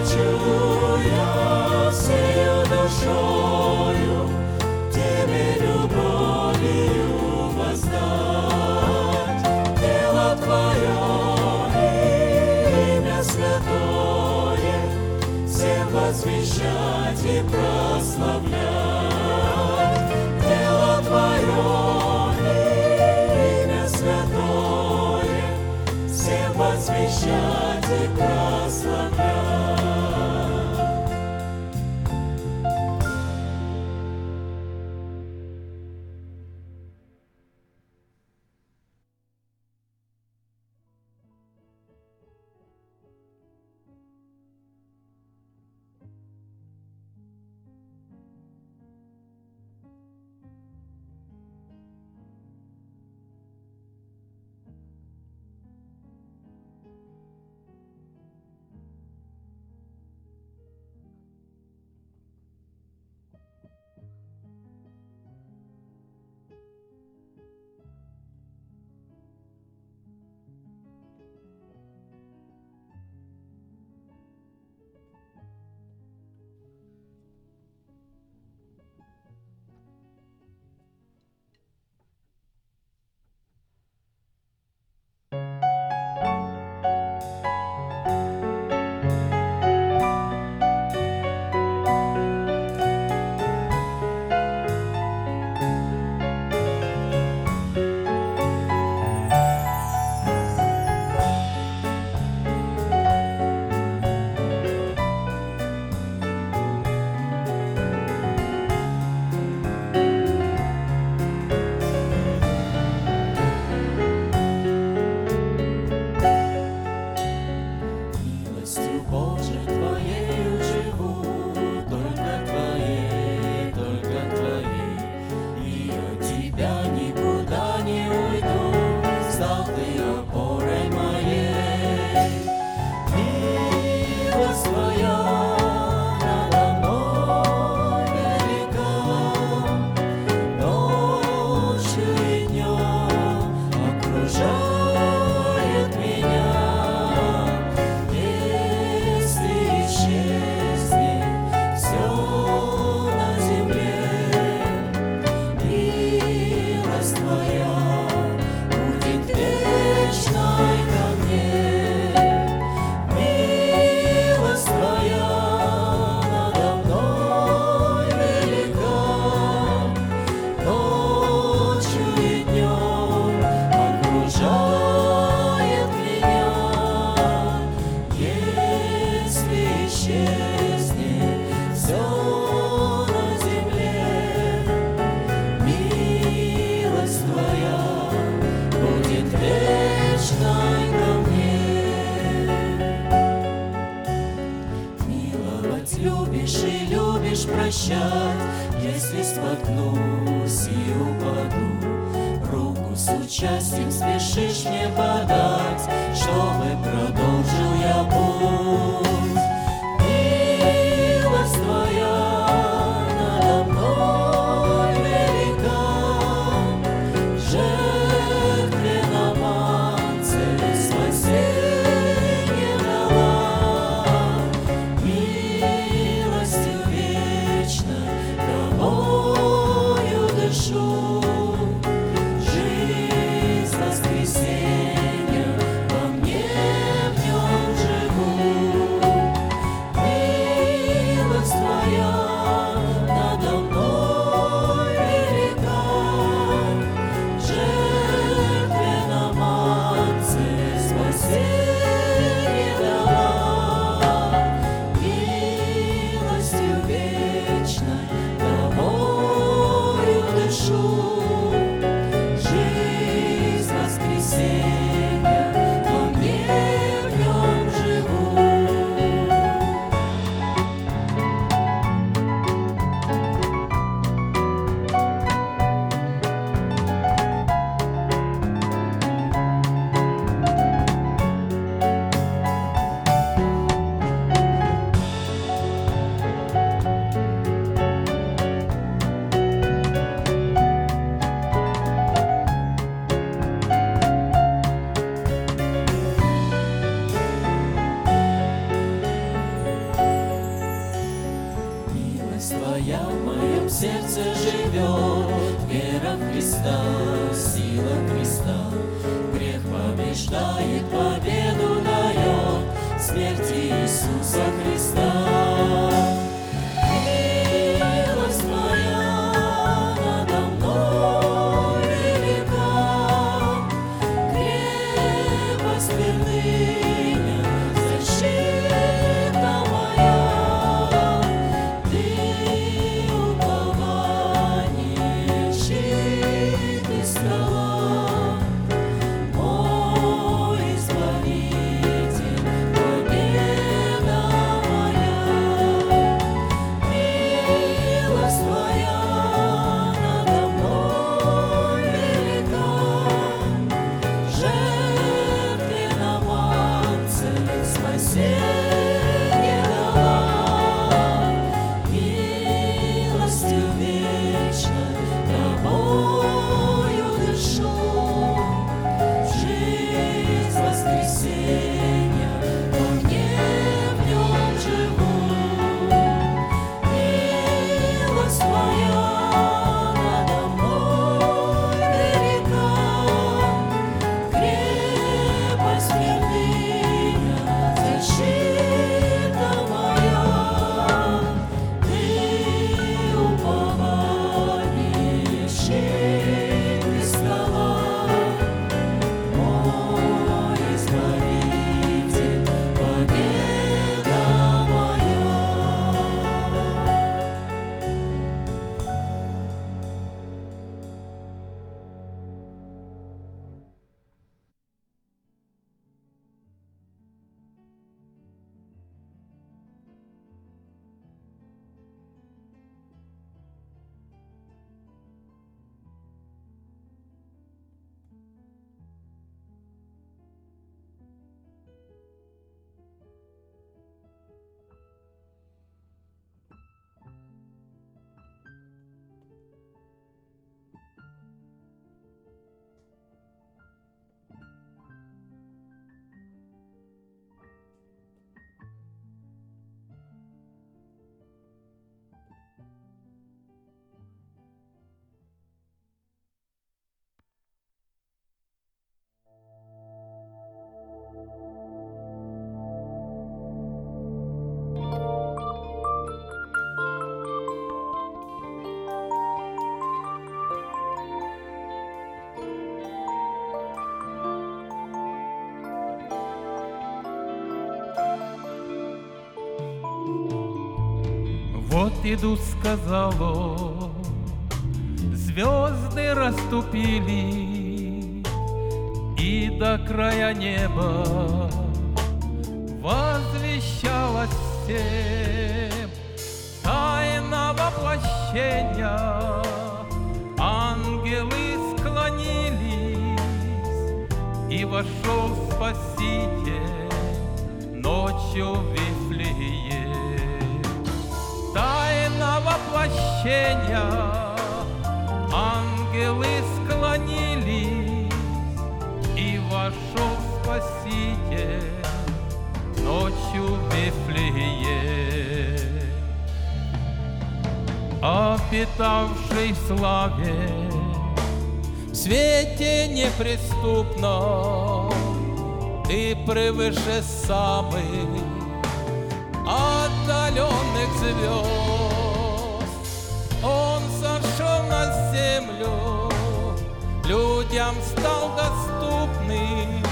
Господь, хочу я всею душою иду, сказал он, звезды расступили, и до края неба возвещалась всем тайна воплощения. Ангелы склонились, и вошел Спаситель ночью воплощения, ангелы склонились, и вошел Спаситель ночью в Вифлеем. Обитавший в славе, в свете неприступном, ты превыше самых отдаленных звезд. Людям стал доступным,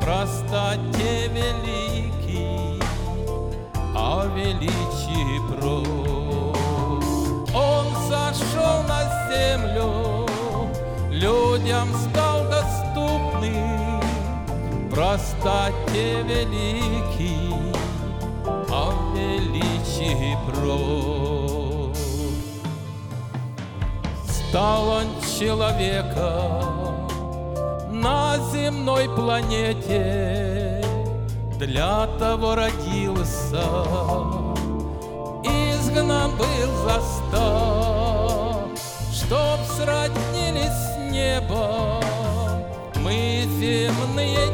простоте великий, о величии прост. Он сошел на землю, людям стал доступным, простоте великий, о величии прост. Стал он человеком на земной планете, для того родился, изгнан был за сто, чтоб сроднились с небом мы земные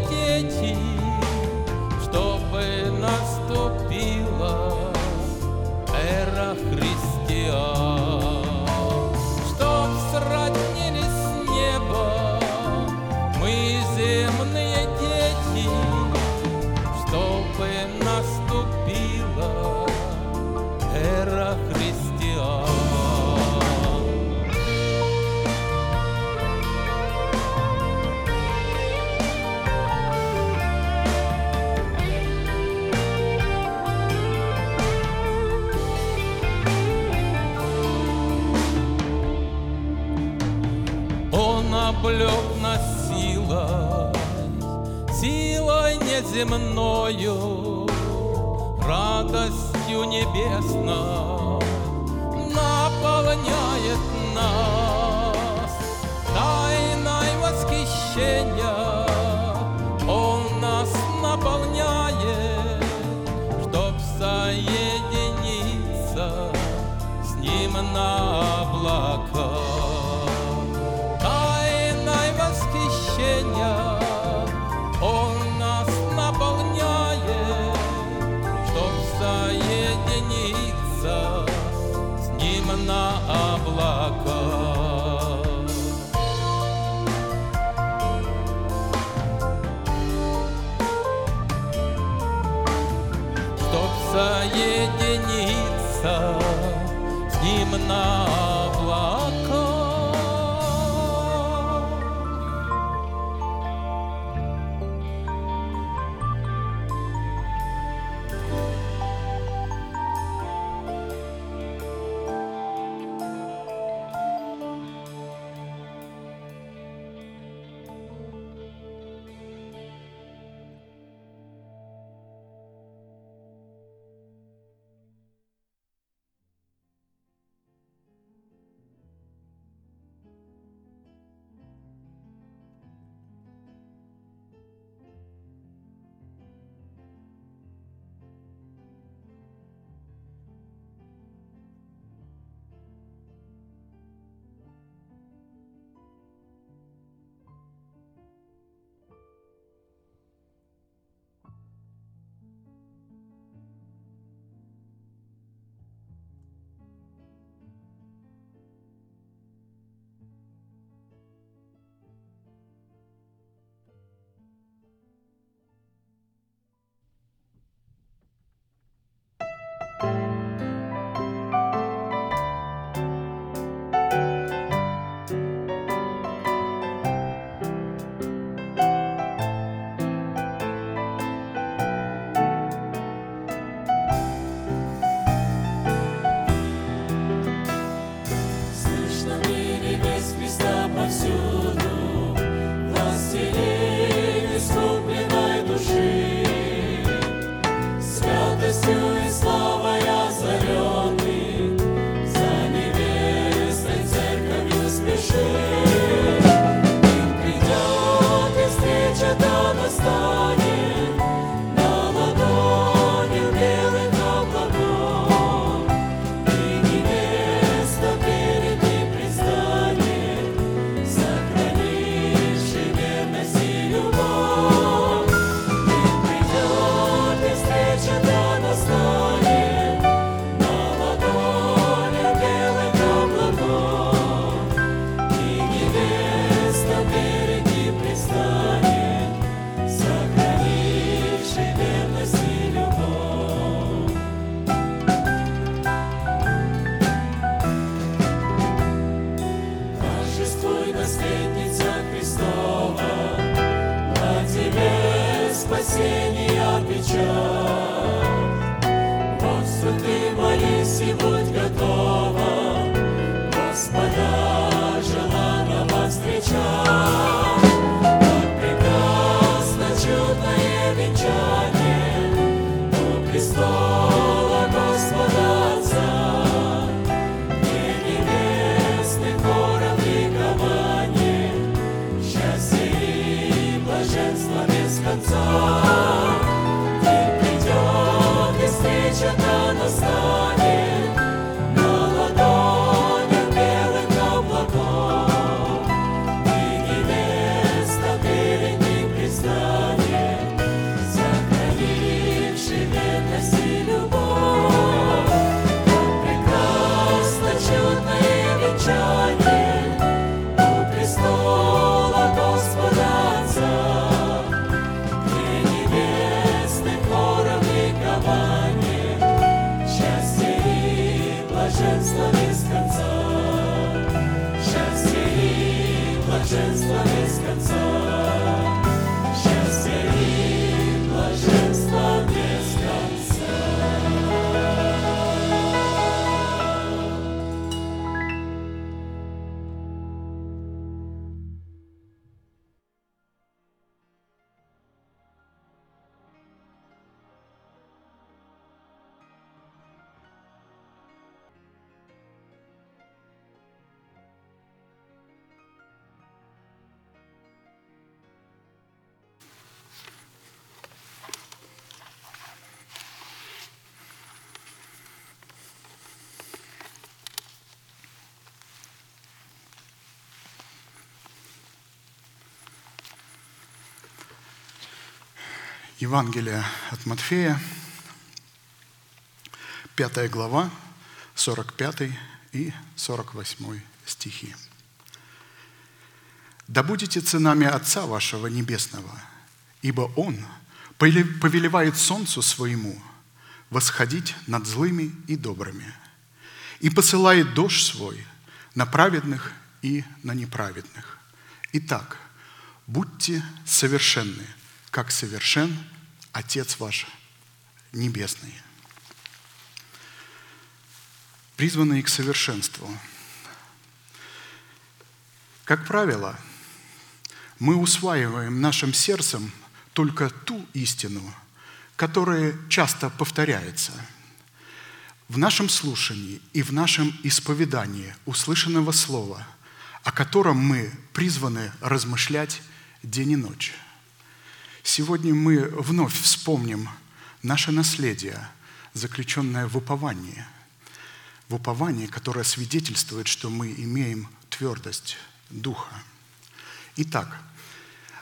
неземною, радостью небесной у Евангелие от Матфея, 5 глава, 45 и 48 стихи. «Да будете сынами Отца вашего Небесного, ибо Он повелевает солнцу своему восходить над злыми и добрыми, и посылает дождь свой на праведных и на неправедных. Итак, будьте совершенны, как совершен Отец ваш Небесный. Призванные к совершенству. Как правило, мы усваиваем нашим сердцем только ту истину, которая часто повторяется. В нашем слушании и в нашем исповедании услышанного слова, о котором мы призваны размышлять день и ночь. Сегодня мы вновь вспомним наше наследие, заключенное в уповании. В уповании, которое свидетельствует, что мы имеем твердость духа. Итак,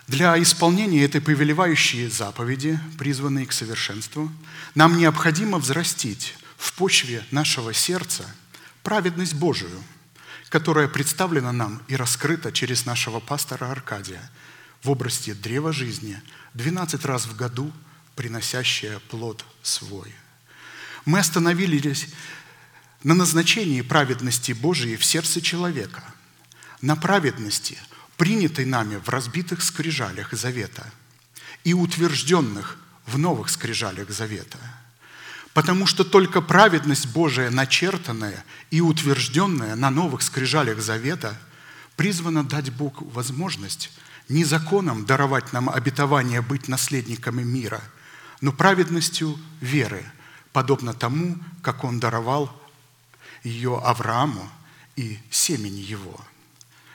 для исполнения этой повелевающей заповеди, призванной к совершенству, нам необходимо взрастить в почве нашего сердца праведность Божию, которая представлена нам и раскрыта через нашего пастора Аркадия в области древа жизни, 12 раз в году приносящая плод свой. Мы остановились на назначении праведности Божией в сердце человека, на праведности – принятый нами в разбитых скрижалях Завета и утвержденных в новых скрижалях Завета. Потому что только праведность Божия, начертанная и утвержденная на новых скрижалях Завета, призвана дать Богу возможность не законом даровать нам обетование быть наследниками мира, но праведностью веры, подобно тому, как Он даровал ее Аврааму и семени его –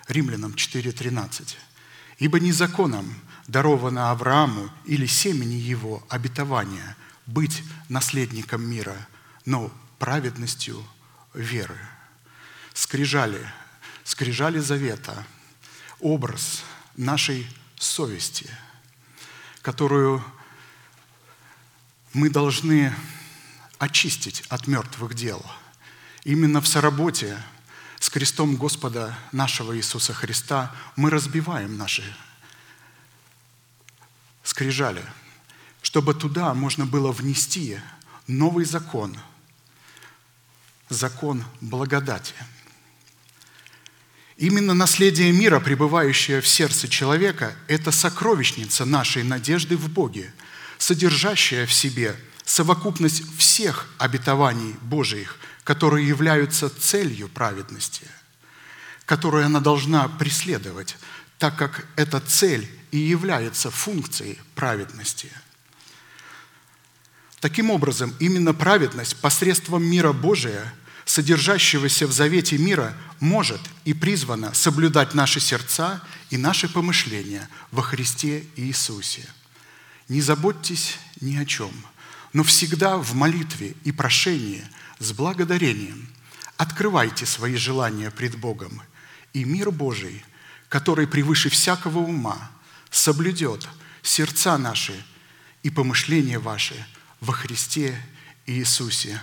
Римлянам 4.13. «Ибо не законом даровано Аврааму или семени его обетование быть наследником мира, но праведностью веры». Скрижали, скрижали завета, образ нашей совести, которую мы должны очистить от мертвых дел. Именно в соработе с крестом Господа нашего Иисуса Христа мы разбиваем наши скрижали, чтобы туда можно было внести новый закон, закон благодати. Именно наследие мира, пребывающее в сердце человека, это сокровищница нашей надежды в Боге, содержащая в себе совокупность всех обетований Божиих – которые являются целью праведности, которую она должна преследовать, так как эта цель и является функцией праведности. Таким образом, именно праведность посредством мира Божия, содержащегося в завете мира, может и призвана соблюдать наши сердца и наши помышления во Христе Иисусе. Не заботьтесь ни о чем, но всегда в молитве и прошении – с благодарением открывайте свои желания пред Богом, и мир Божий, который превыше всякого ума, соблюдет сердца наши и помышления ваши во Христе Иисусе.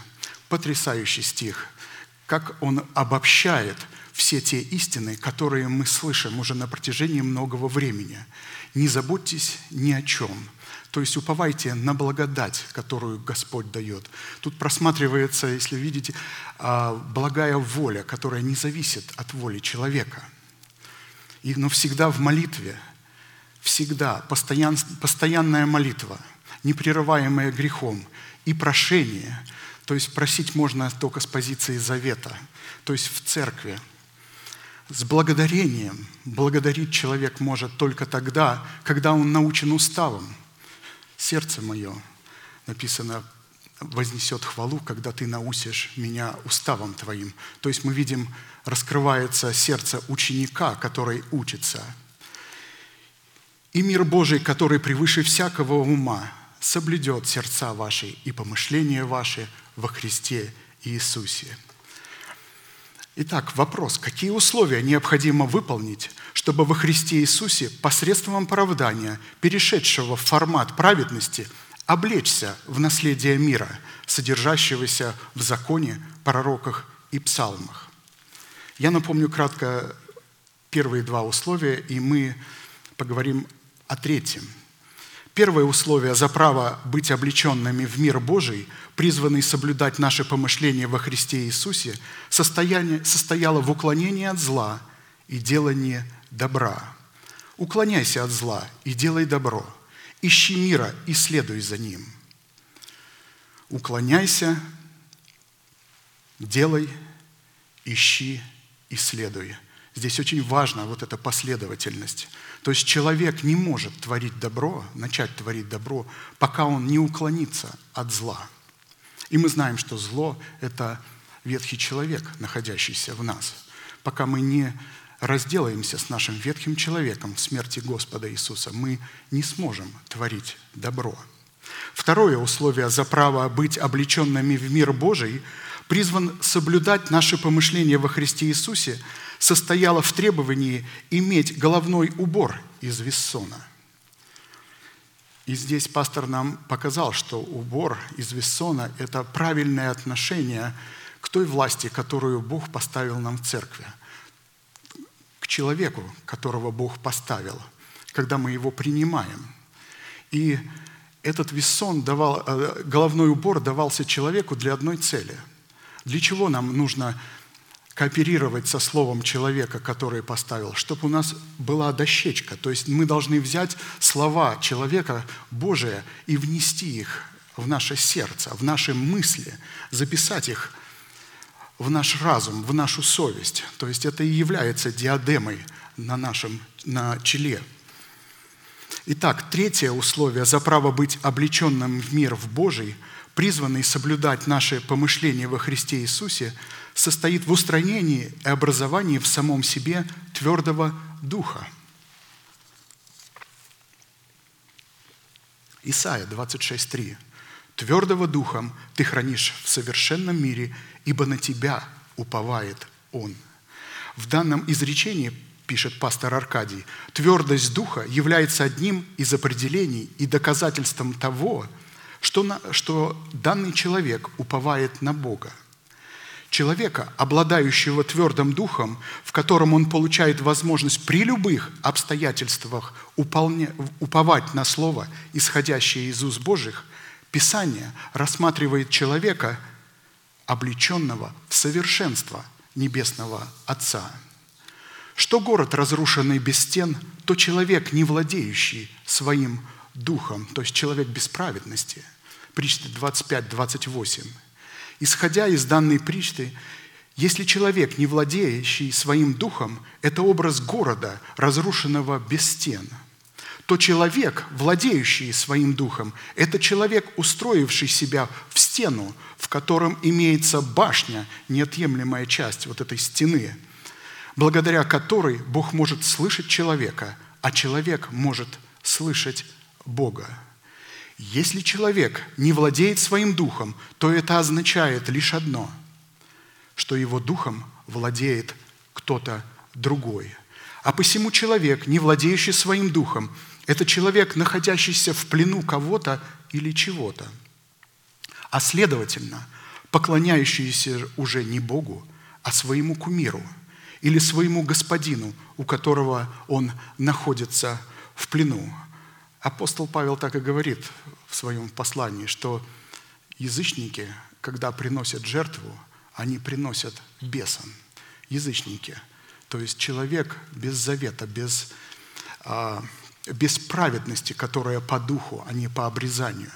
Потрясающий стих, как он обобщает все те истины, которые мы слышим уже на протяжении многого времени. Не заботьтесь ни о чем – то есть уповайте на благодать, которую Господь дает. Тут просматривается, если видите, а, благая воля, которая не зависит от воли человека. И, но всегда в молитве, всегда постоян, постоянная молитва, непрерываемая грехом и прошение. То есть просить можно только с позиции завета, то есть в церкви. С благодарением благодарить человек может только тогда, когда он научен уставом – сердце мое, написано, вознесет хвалу, когда ты наусишь меня уставом твоим. То есть мы видим, раскрывается сердце ученика, который учится. И мир Божий, который превыше всякого ума, соблюдет сердца ваши и помышления ваши во Христе Иисусе. Итак, вопрос, какие условия необходимо выполнить – чтобы во Христе Иисусе посредством оправдания, перешедшего в формат праведности, облечься в наследие мира, содержащегося в законе, пророках и псалмах. Я напомню кратко первые два условия, и мы поговорим о третьем. Первое условие за право быть облеченными в мир Божий, призванный соблюдать наши помышления во Христе Иисусе, состояло в уклонении от зла и делании добра. Уклоняйся от зла и делай добро. Ищи мира и следуй за ним. Уклоняйся, делай, ищи и следуй. Здесь очень важна вот эта последовательность. То есть человек не может творить добро, начать творить добро, пока он не уклонится от зла. И мы знаем, что зло – это ветхий человек, находящийся в нас. Пока мы не разделаемся с нашим ветхим человеком в смерти Господа Иисуса, мы не сможем творить добро. Второе условие за право быть облеченными в мир Божий призван соблюдать наши помышления во Христе Иисусе, состояло в требовании иметь головной убор из вессона. И здесь пастор нам показал, что убор из вессона – это правильное отношение к той власти, которую Бог поставил нам в церкви – человеку, которого Бог поставил, когда мы его принимаем. И этот вессон давал, э, головной убор давался человеку для одной цели. Для чего нам нужно кооперировать со словом человека, который поставил, чтобы у нас была дощечка. То есть мы должны взять слова человека Божия и внести их в наше сердце, в наши мысли, записать их в наш разум, в нашу совесть. То есть это и является диадемой на нашем на челе. Итак, третье условие за право быть облеченным в мир в Божий, призванный соблюдать наши помышления во Христе Иисусе, состоит в устранении и образовании в самом себе твердого духа. Исайя 26.3. «Твердого духом ты хранишь в совершенном мире ибо на тебя уповает Он». В данном изречении, пишет пастор Аркадий, твердость духа является одним из определений и доказательством того, что, на, что данный человек уповает на Бога. Человека, обладающего твердым духом, в котором он получает возможность при любых обстоятельствах уполня, уповать на Слово, исходящее из уст Божьих, Писание рассматривает человека – облеченного в совершенство Небесного Отца. Что город, разрушенный без стен, то человек, не владеющий своим духом, то есть человек без праведности. Причты 25-28. Исходя из данной причты, если человек, не владеющий своим духом, это образ города, разрушенного без стен – то человек, владеющий своим духом, это человек, устроивший себя в стену, в котором имеется башня, неотъемлемая часть вот этой стены, благодаря которой Бог может слышать человека, а человек может слышать Бога. Если человек не владеет своим духом, то это означает лишь одно, что его духом владеет кто-то другой. А посему человек, не владеющий своим духом, это человек, находящийся в плену кого-то или чего-то. А следовательно, поклоняющийся уже не Богу, а своему кумиру или своему господину, у которого он находится в плену. Апостол Павел так и говорит в своем послании, что язычники, когда приносят жертву, они приносят бесам. Язычники. То есть человек без завета, без а, без праведности, которая по духу, а не по обрезанию.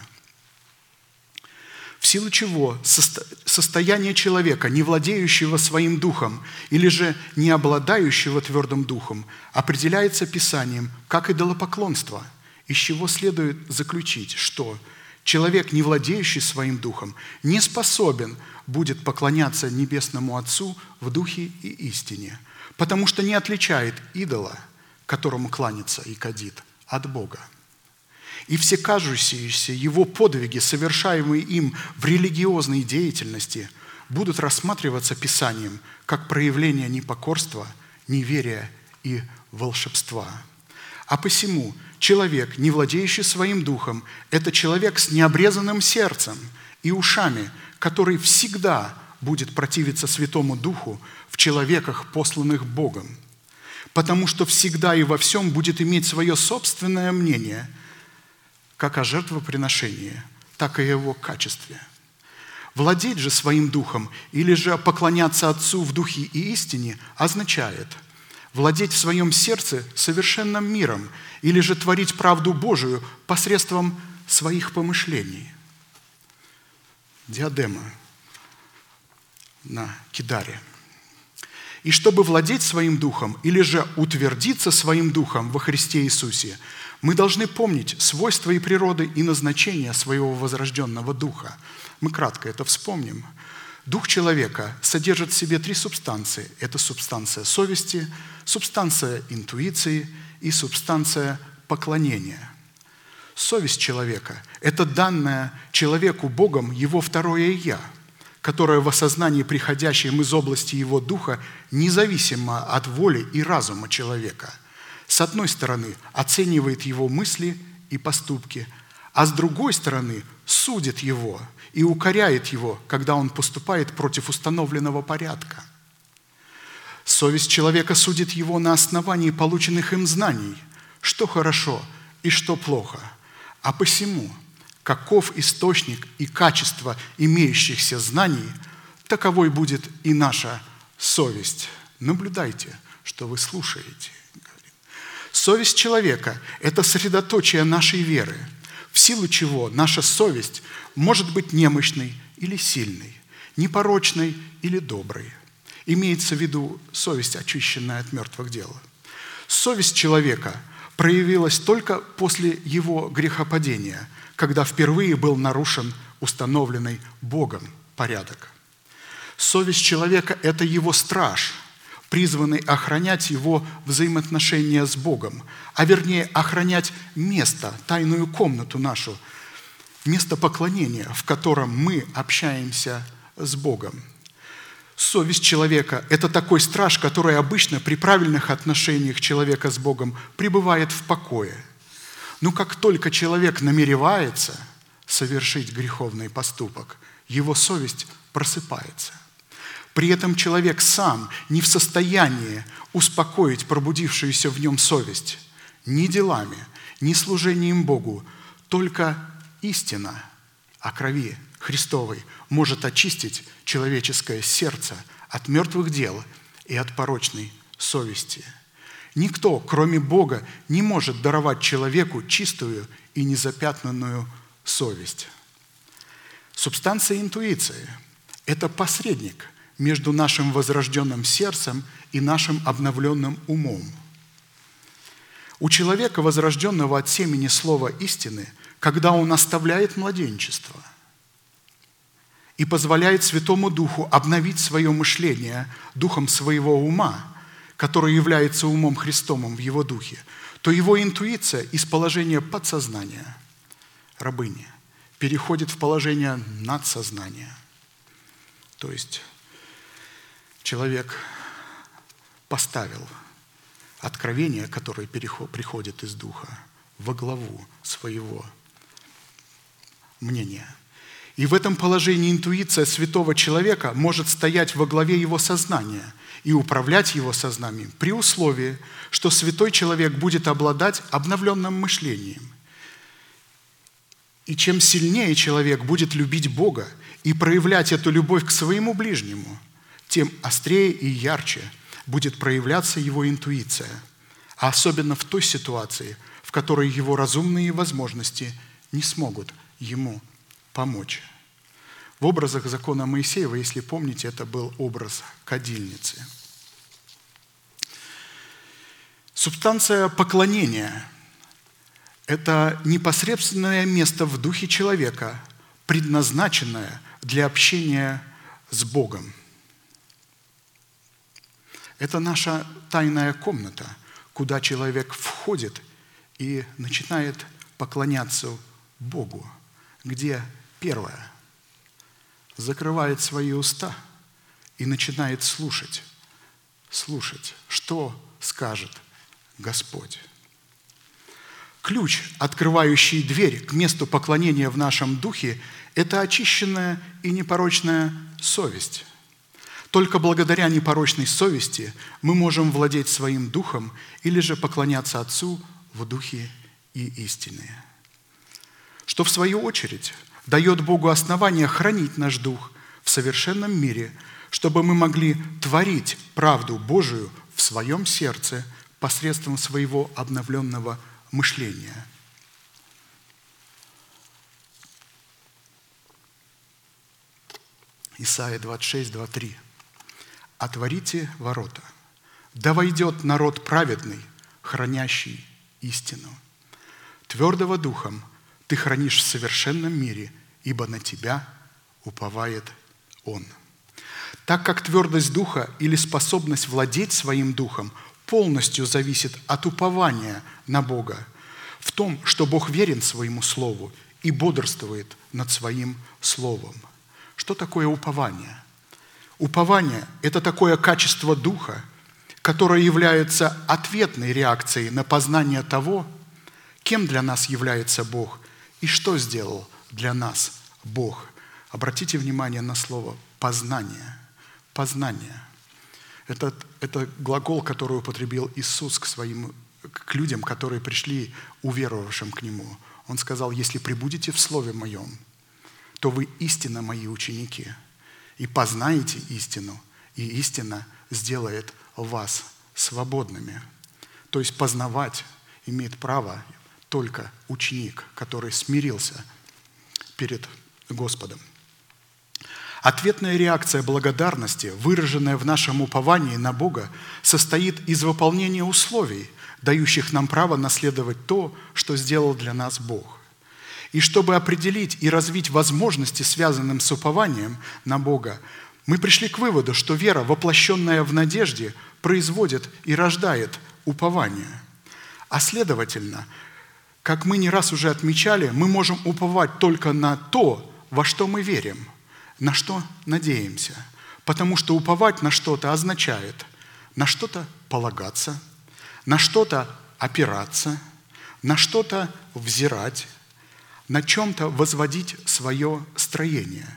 В силу чего состояние человека, не владеющего своим духом или же не обладающего твердым духом, определяется Писанием как идолопоклонство, из чего следует заключить, что человек, не владеющий своим духом, не способен будет поклоняться Небесному Отцу в духе и истине, потому что не отличает идола – которому кланится и кадит, от Бога. И все кажущиеся его подвиги, совершаемые им в религиозной деятельности, будут рассматриваться Писанием как проявление непокорства, неверия и волшебства. А посему человек, не владеющий своим духом, это человек с необрезанным сердцем и ушами, который всегда будет противиться Святому Духу в человеках, посланных Богом, потому что всегда и во всем будет иметь свое собственное мнение, как о жертвоприношении, так и о его качестве. Владеть же своим духом или же поклоняться Отцу в духе и истине означает владеть в своем сердце совершенным миром или же творить правду Божию посредством своих помышлений. Диадема на Кидаре. И чтобы владеть своим духом или же утвердиться своим духом во Христе Иисусе, мы должны помнить свойства и природы и назначения своего возрожденного духа. Мы кратко это вспомним. Дух человека содержит в себе три субстанции. Это субстанция совести, субстанция интуиции и субстанция поклонения. Совесть человека – это данное человеку Богом его второе «я», которое в осознании, приходящем из области его духа, независимо от воли и разума человека. С одной стороны, оценивает его мысли и поступки, а с другой стороны, судит его и укоряет его, когда он поступает против установленного порядка. Совесть человека судит его на основании полученных им знаний, что хорошо и что плохо. А посему, каков источник и качество имеющихся знаний, таковой будет и наша совесть. Наблюдайте, что вы слушаете. Совесть человека – это средоточие нашей веры, в силу чего наша совесть может быть немощной или сильной, непорочной или доброй. Имеется в виду совесть, очищенная от мертвых дел. Совесть человека проявилась только после его грехопадения, когда впервые был нарушен установленный Богом порядок. Совесть человека – это его страж, призванный охранять его взаимоотношения с Богом, а вернее охранять место, тайную комнату нашу, место поклонения, в котором мы общаемся с Богом. Совесть человека – это такой страж, который обычно при правильных отношениях человека с Богом пребывает в покое. Но как только человек намеревается совершить греховный поступок, его совесть просыпается. При этом человек сам не в состоянии успокоить пробудившуюся в нем совесть ни делами, ни служением Богу, только истина о крови Христовой может очистить человеческое сердце от мертвых дел и от порочной совести. Никто, кроме Бога, не может даровать человеку чистую и незапятнанную совесть. Субстанция интуиции – это посредник между нашим возрожденным сердцем и нашим обновленным умом. У человека, возрожденного от семени слова истины, когда он оставляет младенчество – и позволяет Святому Духу обновить свое мышление духом своего ума, который является умом Христомом в его духе, то его интуиция из положения подсознания, рабыни, переходит в положение надсознания. То есть человек поставил откровение, которое приходит из духа, во главу своего мнения – и в этом положении интуиция святого человека может стоять во главе его сознания и управлять его сознанием при условии, что святой человек будет обладать обновленным мышлением. И чем сильнее человек будет любить Бога и проявлять эту любовь к своему ближнему, тем острее и ярче будет проявляться его интуиция, а особенно в той ситуации, в которой его разумные возможности не смогут ему помочь. В образах закона Моисеева, если помните, это был образ кадильницы. Субстанция поклонения – это непосредственное место в духе человека, предназначенное для общения с Богом. Это наша тайная комната, куда человек входит и начинает поклоняться Богу, где Первое. Закрывает свои уста и начинает слушать слушать, что скажет Господь. Ключ, открывающий дверь к месту поклонения в нашем духе, это очищенная и непорочная совесть. Только благодаря непорочной совести мы можем владеть своим духом или же поклоняться Отцу в духе и истине. Что в свою очередь дает Богу основание хранить наш дух в совершенном мире, чтобы мы могли творить правду Божию в своем сердце посредством своего обновленного мышления. Исайя 26, 23. «Отворите ворота, да войдет народ праведный, хранящий истину. Твердого духом ты хранишь в совершенном мире, ибо на тебя уповает Он». Так как твердость духа или способность владеть своим духом полностью зависит от упования на Бога, в том, что Бог верен своему Слову и бодрствует над своим Словом. Что такое упование? Упование – это такое качество духа, которое является ответной реакцией на познание того, кем для нас является Бог и что сделал для нас Бог. Обратите внимание на слово «познание». Познание – это, это глагол, который употребил Иисус к, своим, к людям, которые пришли уверовавшим к Нему. Он сказал, если прибудете в Слове Моем, то вы истинно мои ученики, и познаете истину, и истина сделает вас свободными. То есть познавать имеет право только ученик, который смирился перед Господом. Ответная реакция благодарности, выраженная в нашем уповании на Бога, состоит из выполнения условий, дающих нам право наследовать то, что сделал для нас Бог. И чтобы определить и развить возможности, связанные с упованием на Бога, мы пришли к выводу, что вера, воплощенная в надежде, производит и рождает упование. А следовательно, как мы не раз уже отмечали, мы можем уповать только на то, во что мы верим – на что надеемся. Потому что уповать на что-то означает на что-то полагаться, на что-то опираться, на что-то взирать, на чем-то возводить свое строение.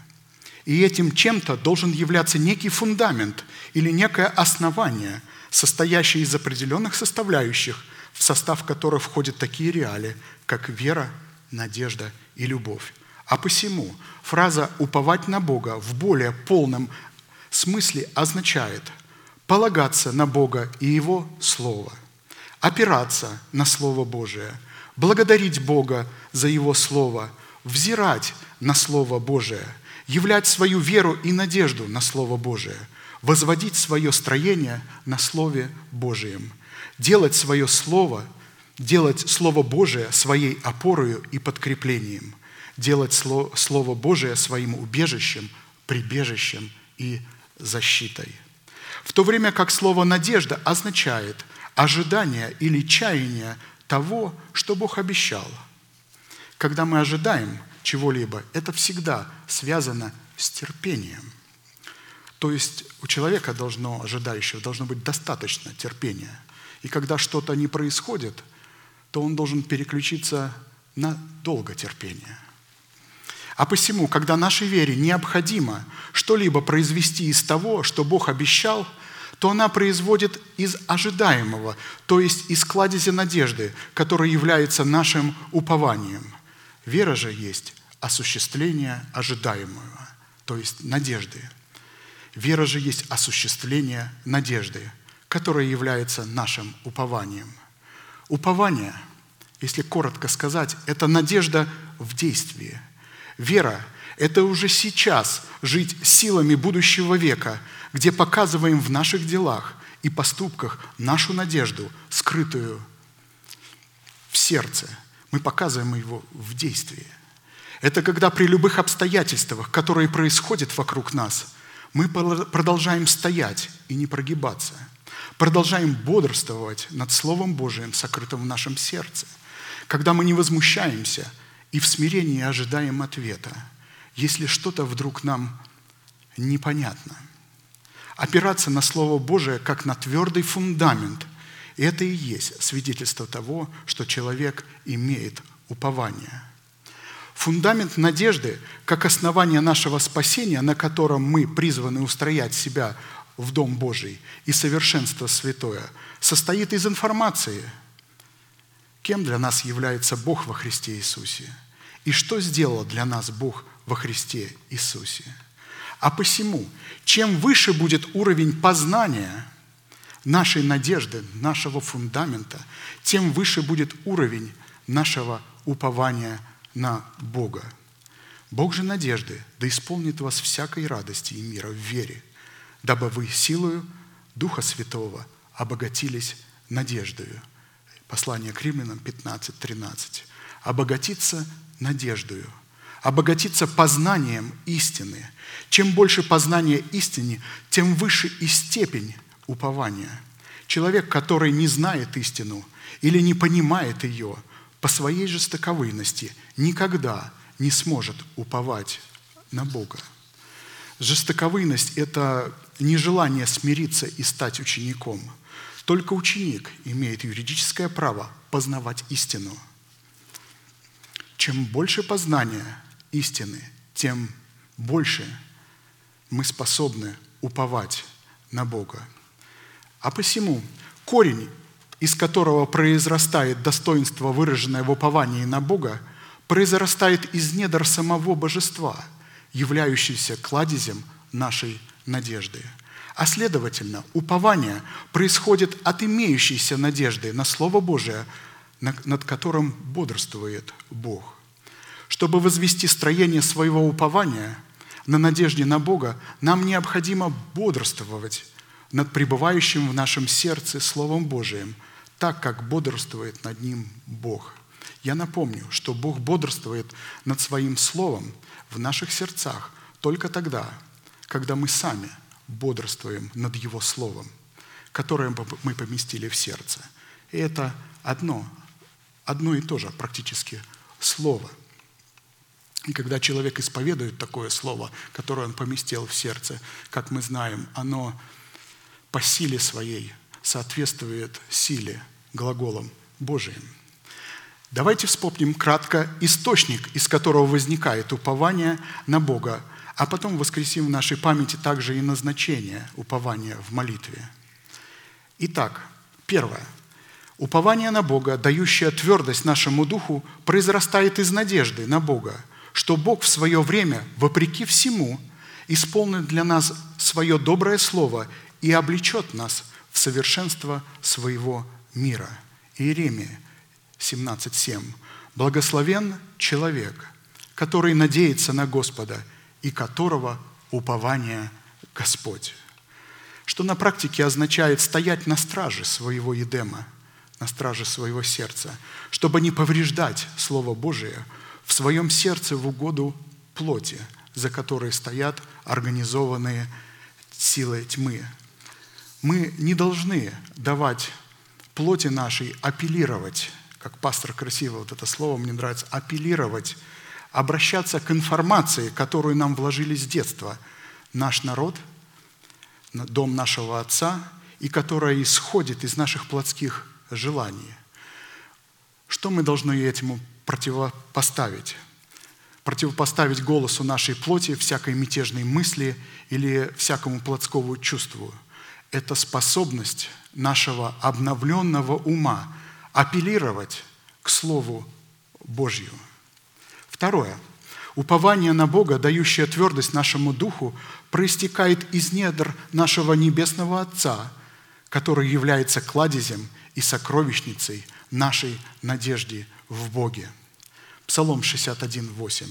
И этим чем-то должен являться некий фундамент или некое основание, состоящее из определенных составляющих, в состав которых входят такие реалии, как вера, надежда и любовь. А посему фраза «уповать на Бога» в более полном смысле означает полагаться на Бога и Его Слово, опираться на Слово Божие, благодарить Бога за Его Слово, взирать на Слово Божие, являть свою веру и надежду на Слово Божие, возводить свое строение на Слове Божием, делать свое Слово, делать Слово Божие своей опорою и подкреплением – делать Слово Божие своим убежищем, прибежищем и защитой. В то время как слово «надежда» означает ожидание или чаяние того, что Бог обещал. Когда мы ожидаем чего-либо, это всегда связано с терпением. То есть у человека должно, ожидающего, должно быть достаточно терпения. И когда что-то не происходит, то он должен переключиться на долготерпение – а посему, когда нашей вере необходимо что-либо произвести из того, что Бог обещал, то она производит из ожидаемого, то есть из кладези надежды, которая является нашим упованием. Вера же есть осуществление ожидаемого, то есть надежды. Вера же есть осуществление надежды, которая является нашим упованием. Упование, если коротко сказать, это надежда в действии – Вера – это уже сейчас жить силами будущего века, где показываем в наших делах и поступках нашу надежду, скрытую в сердце. Мы показываем его в действии. Это когда при любых обстоятельствах, которые происходят вокруг нас, мы продолжаем стоять и не прогибаться. Продолжаем бодрствовать над Словом Божиим, сокрытым в нашем сердце. Когда мы не возмущаемся – и в смирении ожидаем ответа, если что-то вдруг нам непонятно. опираться на Слово Божие как на твердый фундамент. И это и есть свидетельство того, что человек имеет упование. Фундамент надежды, как основание нашего спасения, на котором мы призваны устроять себя в Дом Божий и совершенство святое, состоит из информации, кем для нас является Бог во Христе Иисусе и что сделал для нас Бог во Христе Иисусе. А посему, чем выше будет уровень познания нашей надежды, нашего фундамента, тем выше будет уровень нашего упования на Бога. Бог же надежды да исполнит вас всякой радости и мира в вере, дабы вы силою Духа Святого обогатились надеждою. Послание к римлянам 15, 13. Обогатиться надеждою, обогатиться познанием истины. Чем больше познания истины, тем выше и степень упования. Человек, который не знает истину или не понимает ее, по своей жестоковыйности никогда не сможет уповать на Бога. Жестоковыйность – это нежелание смириться и стать учеником. Только ученик имеет юридическое право познавать истину. Чем больше познания истины, тем больше мы способны уповать на Бога. А посему корень, из которого произрастает достоинство, выраженное в уповании на Бога, произрастает из недр самого божества, являющегося кладезем нашей надежды. А следовательно, упование происходит от имеющейся надежды на Слово Божие, над которым бодрствует Бог. Чтобы возвести строение своего упования на надежде на Бога, нам необходимо бодрствовать над пребывающим в нашем сердце Словом Божиим, так как бодрствует над ним Бог. Я напомню, что Бог бодрствует над Своим Словом в наших сердцах только тогда, когда мы сами бодрствуем над Его Словом, которое мы поместили в сердце. И это одно, одно и то же практически слово. И когда человек исповедует такое слово, которое он поместил в сердце, как мы знаем, оно по силе своей соответствует силе глаголам Божиим. Давайте вспомним кратко источник, из которого возникает упование на Бога, а потом воскресим в нашей памяти также и назначение упования в молитве. Итак, первое. Упование на Бога, дающее твердость нашему духу, произрастает из надежды на Бога, что Бог в свое время, вопреки всему, исполнит для нас свое доброе слово и облечет нас в совершенство своего мира. Иеремия 17.7. «Благословен человек, который надеется на Господа и которого упование Господь». Что на практике означает стоять на страже своего Едема, на страже своего сердца, чтобы не повреждать Слово Божие в своем сердце в угоду плоти, за которой стоят организованные силы тьмы, мы не должны давать плоти нашей апеллировать, как пастор красиво вот это слово мне нравится, апеллировать, обращаться к информации, которую нам вложили с детства. Наш народ, дом нашего Отца, и которая исходит из наших плотских желаний. Что мы должны этому противопоставить? Противопоставить голосу нашей плоти, всякой мятежной мысли или всякому плотскому чувству – это способность нашего обновленного ума апеллировать к Слову Божью. Второе. Упование на Бога, дающее твердость нашему духу, проистекает из недр нашего Небесного Отца, который является кладезем и сокровищницей нашей надежды в Боге. Псалом 61:8.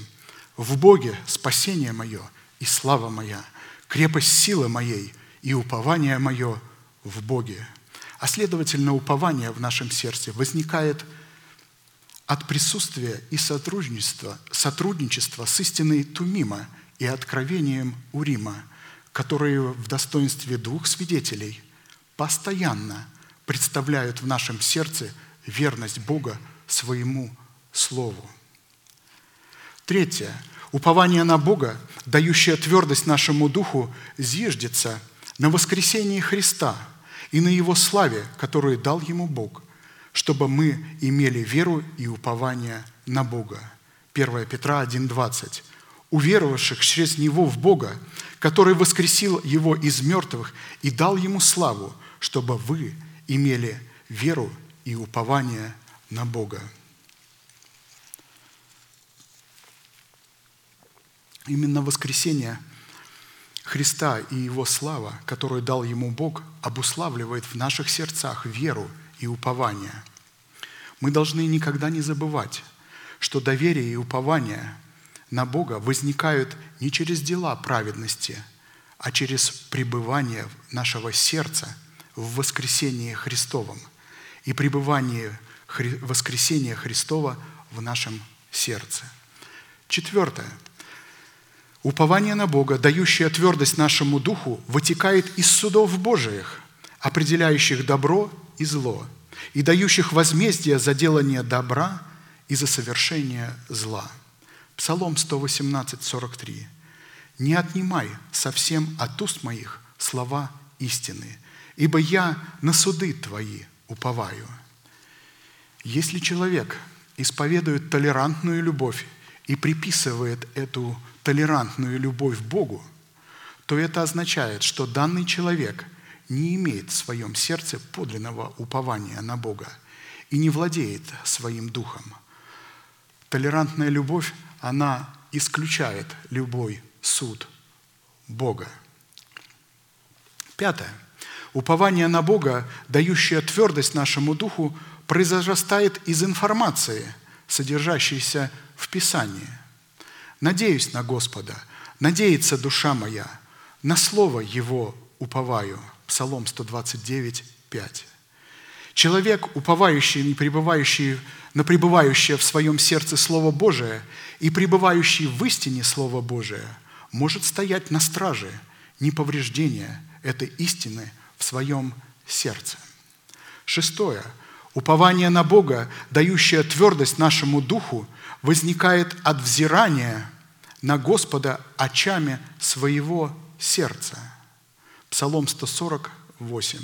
«В Боге спасение мое и слава моя, крепость силы моей – и упование мое в Боге. А следовательно, упование в нашем сердце возникает от присутствия и сотрудничества, сотрудничества с истиной Тумима и откровением Урима, которые в достоинстве двух свидетелей постоянно представляют в нашем сердце верность Бога своему Слову. Третье. Упование на Бога, дающее твердость нашему духу, зиждется – на воскресении Христа и на Его славе, которую дал Ему Бог, чтобы мы имели веру и упование на Бога. 1 Петра 1,20. Уверовавших через Него в Бога, который воскресил Его из мертвых и дал Ему славу, чтобы вы имели веру и упование на Бога. Именно воскресение Христа и Его слава, которую дал Ему Бог, обуславливает в наших сердцах веру и упование. Мы должны никогда не забывать, что доверие и упование на Бога возникают не через дела праведности, а через пребывание нашего сердца в воскресении Христовом и пребывание воскресения Христова в нашем сердце. Четвертое – Упование на Бога, дающее твердость нашему духу, вытекает из судов Божиих, определяющих добро и зло, и дающих возмездие за делание добра и за совершение зла. Псалом 118, 43. «Не отнимай совсем от уст моих слова истины, ибо я на суды Твои уповаю». Если человек исповедует толерантную любовь и приписывает эту толерантную любовь Богу, то это означает, что данный человек не имеет в своем сердце подлинного упования на Бога и не владеет своим духом. Толерантная любовь, она исключает любой суд Бога. Пятое. Упование на Бога, дающее твердость нашему духу, произрастает из информации, содержащейся в Писании – Надеюсь на Господа, надеется душа моя, на Слово Его уповаю. Псалом 129, 5. Человек, уповающий и пребывающий на пребывающее в своем сердце Слово Божие и пребывающий в истине Слово Божие, может стоять на страже неповреждения этой истины в своем сердце. Шестое. Упование на Бога, дающее твердость нашему духу, возникает от взирания на Господа очами своего сердца. Псалом 148.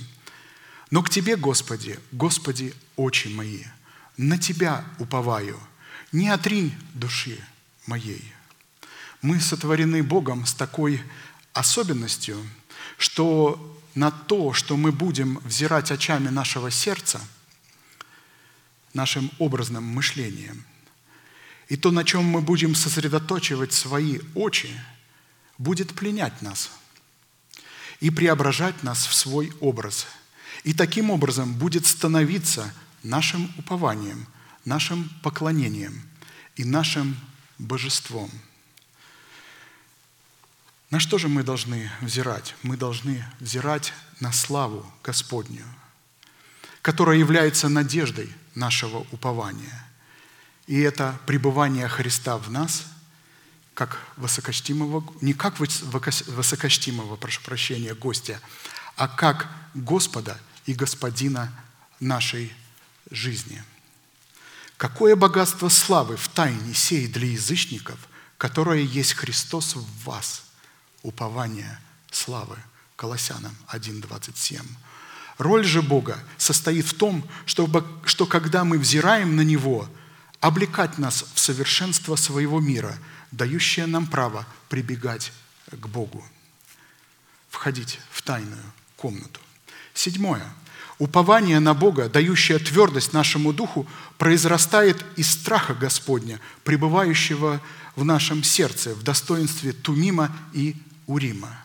«Но к Тебе, Господи, Господи, очи мои, на Тебя уповаю, не отринь души моей». Мы сотворены Богом с такой особенностью, что на то, что мы будем взирать очами нашего сердца, нашим образным мышлением – и то, на чем мы будем сосредоточивать свои очи, будет пленять нас и преображать нас в свой образ. И таким образом будет становиться нашим упованием, нашим поклонением и нашим божеством. На что же мы должны взирать? Мы должны взирать на славу Господню, которая является надеждой нашего упования – и это пребывание Христа в нас, как высокочтимого, не как высокочтимого, прошу прощения, гостя, а как Господа и Господина нашей жизни. Какое богатство славы в тайне сей для язычников, которое есть Христос в вас, упование славы. Колоссянам 1.27. Роль же Бога состоит в том, чтобы, что когда мы взираем на Него – облекать нас в совершенство своего мира, дающее нам право прибегать к Богу, входить в тайную комнату. Седьмое. Упование на Бога, дающее твердость нашему духу, произрастает из страха Господня, пребывающего в нашем сердце, в достоинстве Тумима и Урима.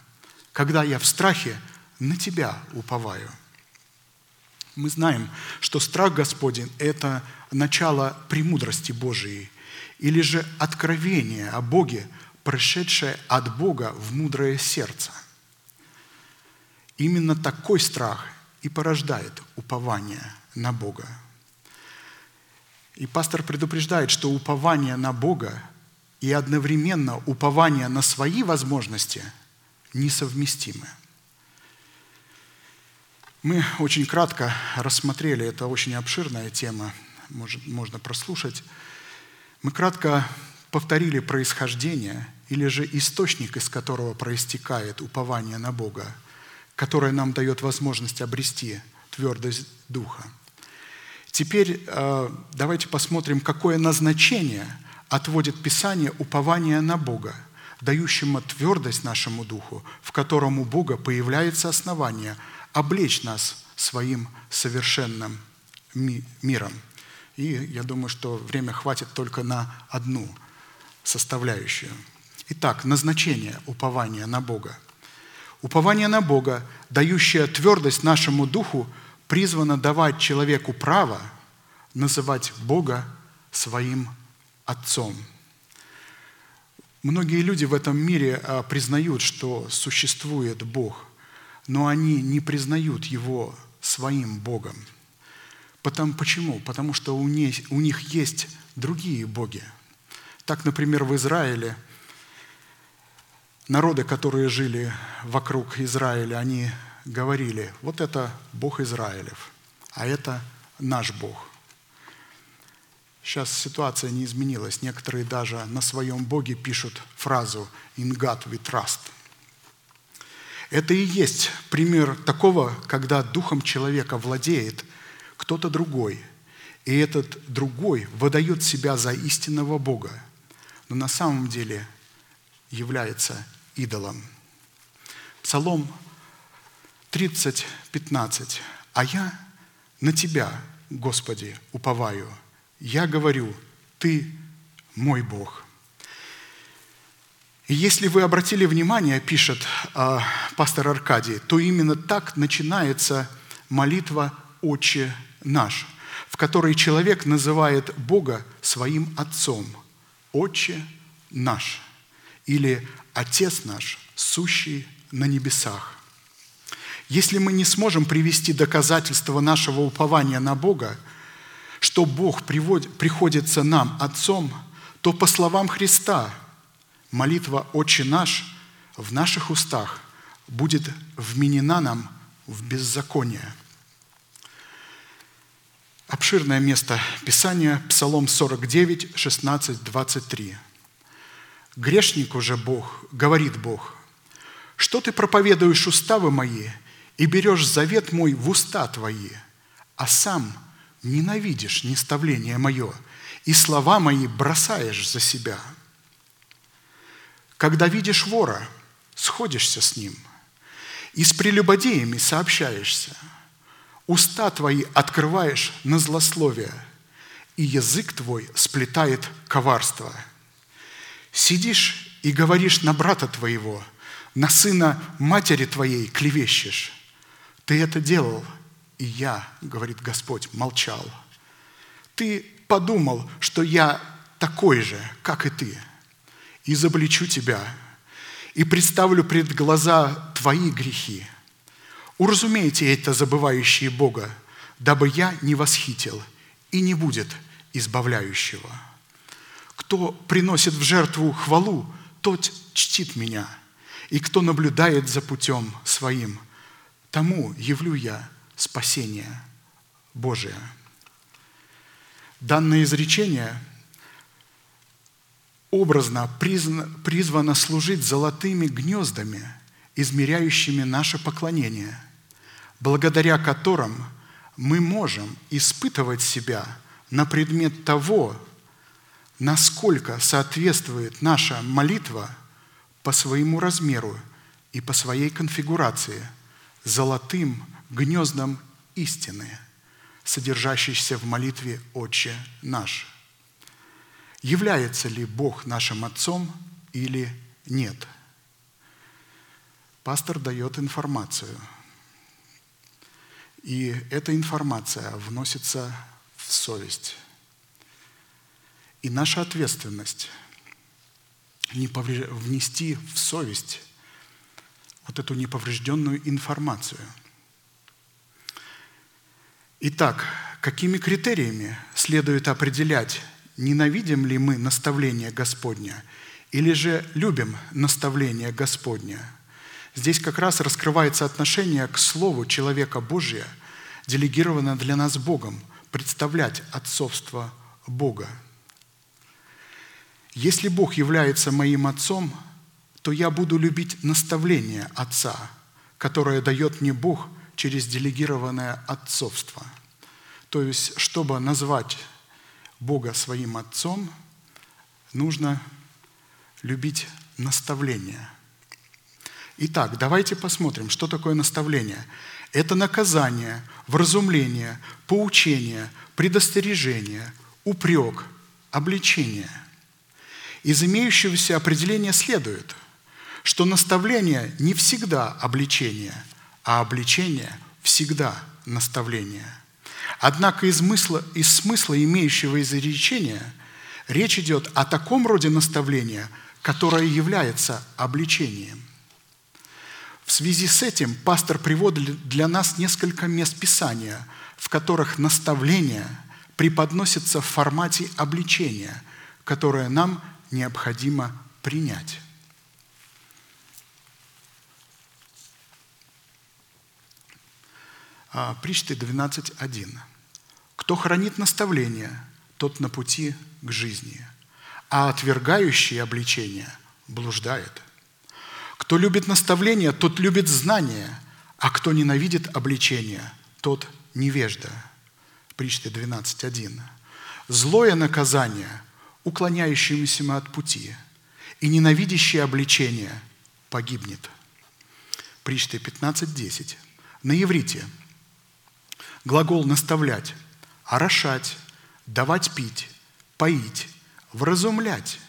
Когда я в страхе, на Тебя уповаю – мы знаем, что страх Господень – это начало премудрости Божией, или же откровение о Боге, пришедшее от Бога в мудрое сердце. Именно такой страх и порождает упование на Бога. И пастор предупреждает, что упование на Бога и одновременно упование на свои возможности несовместимы. Мы очень кратко рассмотрели, это очень обширная тема, может, можно прослушать. Мы кратко повторили происхождение или же источник, из которого проистекает упование на Бога, которое нам дает возможность обрести твердость духа. Теперь э, давайте посмотрим, какое назначение отводит Писание упования на Бога, дающему твердость нашему духу, в котором у Бога появляется основание облечь нас своим совершенным ми- миром. И я думаю, что время хватит только на одну составляющую. Итак, назначение упования на Бога. Упование на Бога, дающее твердость нашему духу, призвано давать человеку право называть Бога своим Отцом. Многие люди в этом мире а, признают, что существует Бог, но они не признают Его своим Богом. Потому, почему? Потому что у них, у них есть другие боги. Так, например, в Израиле народы, которые жили вокруг Израиля, они говорили, вот это Бог Израилев, а это наш Бог. Сейчас ситуация не изменилась. Некоторые даже на своем Боге пишут фразу «In God we trust». Это и есть пример такого, когда духом человека владеет кто-то другой, и этот другой выдает себя за истинного Бога, но на самом деле является идолом. Псалом 30, 15. «А я на Тебя, Господи, уповаю. Я говорю, Ты мой Бог». И если вы обратили внимание, пишет э, пастор Аркадий, то именно так начинается молитва «Отче наш», в которой человек называет Бога своим Отцом. «Отче наш» или «Отец наш, сущий на небесах». Если мы не сможем привести доказательства нашего упования на Бога, что Бог приводит, приходится нам Отцом, то по словам Христа молитва «Отче наш» в наших устах будет вменена нам в беззаконие. Обширное место Писания, Псалом 49, 16, 23. «Грешнику же Бог, говорит Бог, что ты проповедуешь уставы мои и берешь завет мой в уста твои, а сам ненавидишь неставление мое, и слова мои бросаешь за себя. Когда видишь вора, сходишься с ним, и с прелюбодеями сообщаешься. Уста твои открываешь на злословие, и язык твой сплетает коварство. Сидишь и говоришь на брата твоего, на сына матери твоей клевещешь. Ты это делал, и я, говорит Господь, молчал. Ты подумал, что я такой же, как и ты, изобличу тебя, и представлю пред глаза твои грехи. Уразумейте это, забывающие Бога, дабы я не восхитил, и не будет избавляющего. Кто приносит в жертву хвалу, тот чтит меня, и кто наблюдает за путем своим – тому явлю я спасение Божие. Данное изречение образно призвано служить золотыми гнездами, измеряющими наше поклонение, благодаря которым мы можем испытывать себя на предмет того, насколько соответствует наша молитва по своему размеру и по своей конфигурации – золотым гнездом истины, содержащейся в молитве «Отче наш». Является ли Бог нашим Отцом или нет? Пастор дает информацию. И эта информация вносится в совесть. И наша ответственность не внести в совесть вот эту неповрежденную информацию. Итак, какими критериями следует определять, ненавидим ли мы наставление Господня или же любим наставление Господня? Здесь как раз раскрывается отношение к Слову человека Божия, делегированное для нас Богом, представлять отцовство Бога. Если Бог является моим отцом – то я буду любить наставление Отца, которое дает мне Бог через делегированное отцовство. То есть, чтобы назвать Бога своим отцом, нужно любить наставление. Итак, давайте посмотрим, что такое наставление. Это наказание, вразумление, поучение, предостережение, упрек, обличение. Из имеющегося определения следует, что наставление не всегда обличение, а обличение всегда наставление. Однако из смысла, из смысла имеющего изречения речь идет о таком роде наставления, которое является обличением. В связи с этим пастор приводит для нас несколько мест Писания, в которых наставление преподносится в формате обличения, которое нам необходимо принять. А, Причты 12.1. «Кто хранит наставление, тот на пути к жизни, а отвергающий обличение блуждает. Кто любит наставление, тот любит знание, а кто ненавидит обличение, тот невежда». Причты 12.1. «Злое наказание, уклоняющемуся от пути, и ненавидящее обличение погибнет». Причты 15.10. На иврите глагол «наставлять» – орошать, давать пить, поить, вразумлять,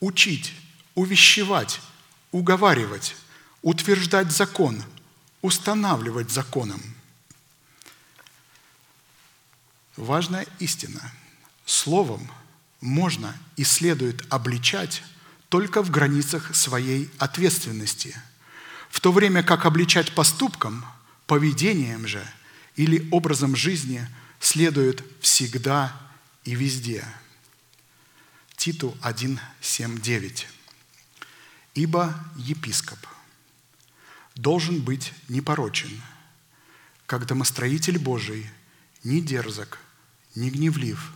учить, увещевать, уговаривать, утверждать закон, устанавливать законом. Важная истина. Словом можно и следует обличать только в границах своей ответственности, в то время как обличать поступком, поведением же или образом жизни следует всегда и везде. Титу 1.7.9. «Ибо епископ должен быть непорочен, как домостроитель Божий, не дерзок, не гневлив,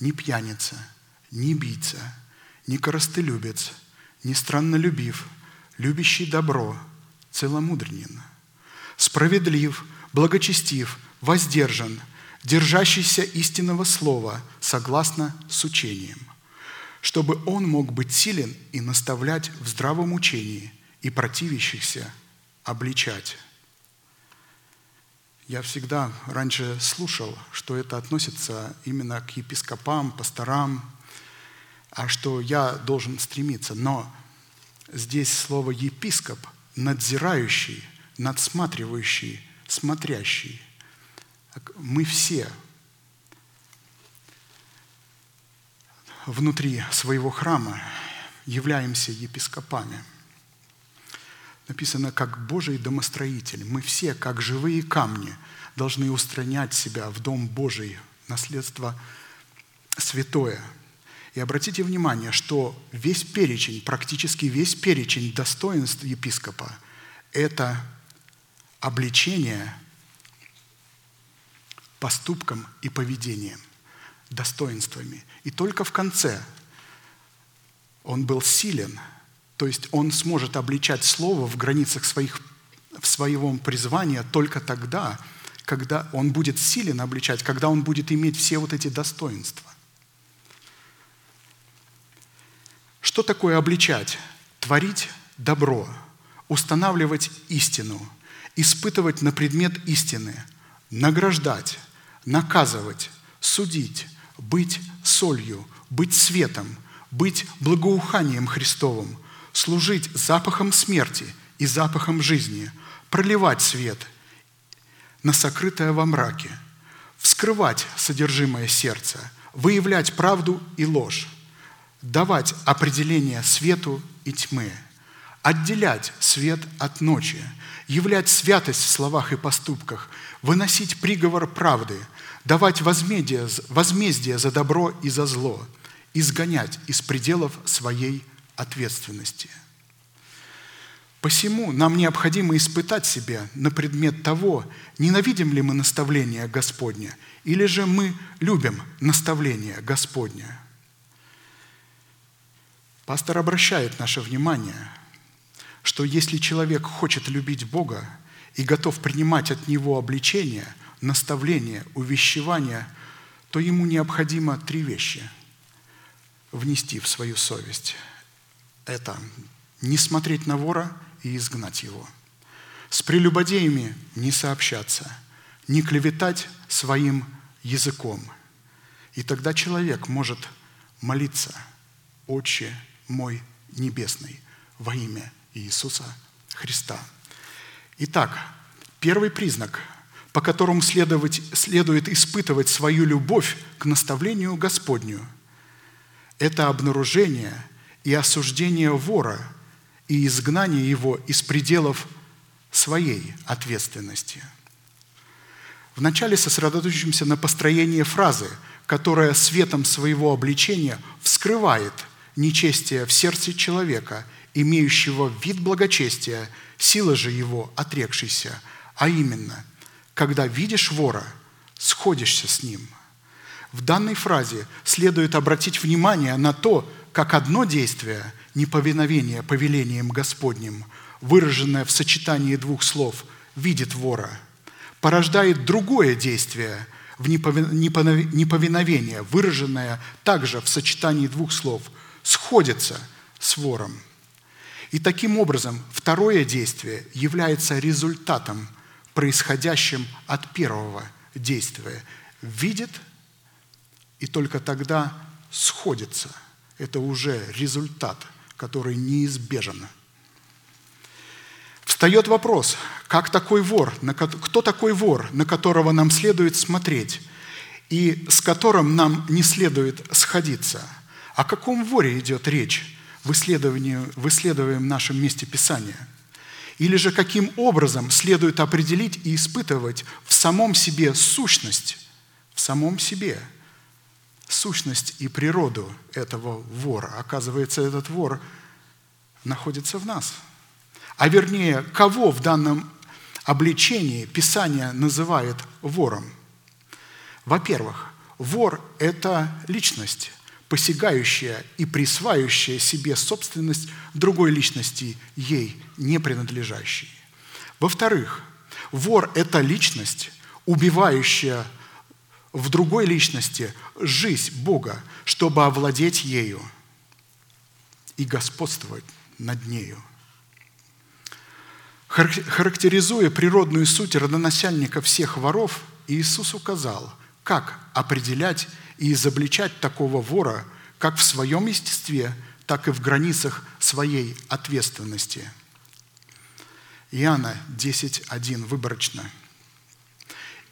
не пьяница, не бийца, не коростолюбец, не страннолюбив, любящий добро, целомудренен, справедлив, благочестив, воздержан, держащийся истинного слова согласно с учением, чтобы он мог быть силен и наставлять в здравом учении и противящихся обличать. Я всегда раньше слушал, что это относится именно к епископам, пасторам, а что я должен стремиться. Но здесь слово «епископ» – надзирающий, надсматривающий, смотрящий. Мы все внутри своего храма являемся епископами. Написано, как Божий домостроитель. Мы все, как живые камни, должны устранять себя в Дом Божий, наследство святое. И обратите внимание, что весь перечень, практически весь перечень достоинств епископа – это обличение поступком и поведением, достоинствами. И только в конце он был силен, то есть он сможет обличать слово в границах своих, в своего призвания только тогда, когда он будет силен обличать, когда он будет иметь все вот эти достоинства. Что такое обличать? Творить добро, устанавливать истину, испытывать на предмет истины, награждать, наказывать, судить, быть солью, быть светом, быть благоуханием Христовым, служить запахом смерти и запахом жизни, проливать свет на сокрытое во мраке, вскрывать содержимое сердца, выявлять правду и ложь, давать определение свету и тьмы, отделять свет от ночи, являть святость в словах и поступках, выносить приговор правды, давать возмездие, возмездие за добро и за зло, изгонять из пределов своей ответственности. Посему нам необходимо испытать себя на предмет того, ненавидим ли мы наставление Господня, или же мы любим наставление Господня. Пастор обращает наше внимание, что если человек хочет любить Бога, и готов принимать от него обличение, наставление, увещевание, то ему необходимо три вещи внести в свою совесть. Это не смотреть на вора и изгнать его. С прелюбодеями не сообщаться, не клеветать своим языком. И тогда человек может молиться, «Отче мой небесный, во имя Иисуса Христа». Итак, первый признак, по которому следовать, следует испытывать свою любовь к наставлению Господню, это обнаружение и осуждение вора и изгнание его из пределов своей ответственности. Вначале сосредоточимся на построении фразы, которая светом своего обличения вскрывает нечестие в сердце человека, имеющего вид благочестия, сила же его отрекшейся, а именно, когда видишь вора, сходишься с ним. В данной фразе следует обратить внимание на то, как одно действие, неповиновение повелением Господним, выраженное в сочетании двух слов «видит вора», порождает другое действие – в неповиновение, выраженное также в сочетании двух слов «сходится с вором». И таким образом второе действие является результатом, происходящим от первого действия. Видит и только тогда сходится. Это уже результат, который неизбежен. Встает вопрос, как такой вор, кто такой вор, на которого нам следует смотреть и с которым нам не следует сходиться. О каком воре идет речь в исследовании, в исследуемом нашем месте Писания? Или же каким образом следует определить и испытывать в самом себе сущность, в самом себе сущность и природу этого вора? Оказывается, этот вор находится в нас – а вернее, кого в данном обличении Писание называет вором? Во-первых, вор – это личность, посягающая и присваивающая себе собственность другой личности, ей не принадлежащей. Во-вторых, вор – это личность, убивающая в другой личности жизнь Бога, чтобы овладеть ею и господствовать над нею. Характеризуя природную суть родоначальника всех воров, Иисус указал, как определять и изобличать такого вора как в своем естестве, так и в границах своей ответственности. Иоанна 10.1 выборочно.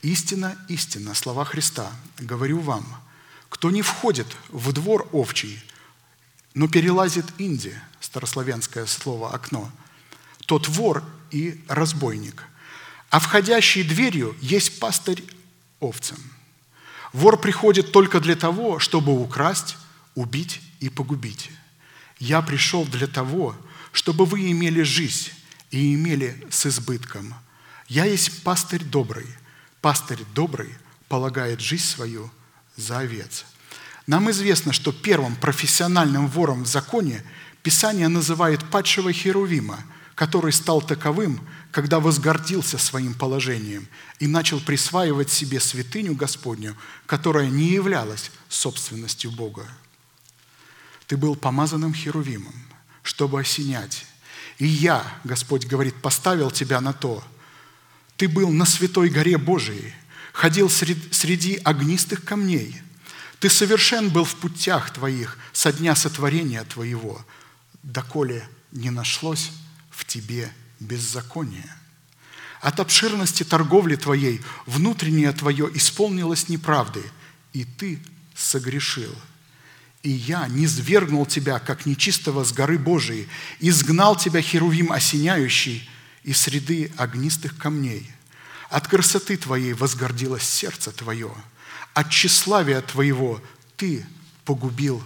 «Истина, истина, слова Христа, говорю вам, кто не входит в двор овчий, но перелазит инди, старославянское слово «окно», тот вор и разбойник. А входящий дверью есть пастырь овцам. Вор приходит только для того, чтобы украсть, убить и погубить. Я пришел для того, чтобы вы имели жизнь и имели с избытком. Я есть пастырь добрый. Пастырь добрый полагает жизнь свою за овец. Нам известно, что первым профессиональным вором в законе Писание называет падшего Херувима – который стал таковым, когда возгордился своим положением и начал присваивать себе святыню Господню, которая не являлась собственностью Бога. Ты был помазанным Херувимом, чтобы осенять. И я, Господь говорит, поставил тебя на то. Ты был на святой горе Божией, ходил среди огнистых камней. Ты совершен был в путях твоих со дня сотворения твоего, доколе не нашлось в тебе беззаконие. От обширности торговли твоей внутреннее твое исполнилось неправды, и ты согрешил. И я не свергнул тебя, как нечистого с горы Божией, изгнал тебя, Херувим осеняющий, из среды огнистых камней. От красоты твоей возгордилось сердце твое, от тщеславия твоего ты погубил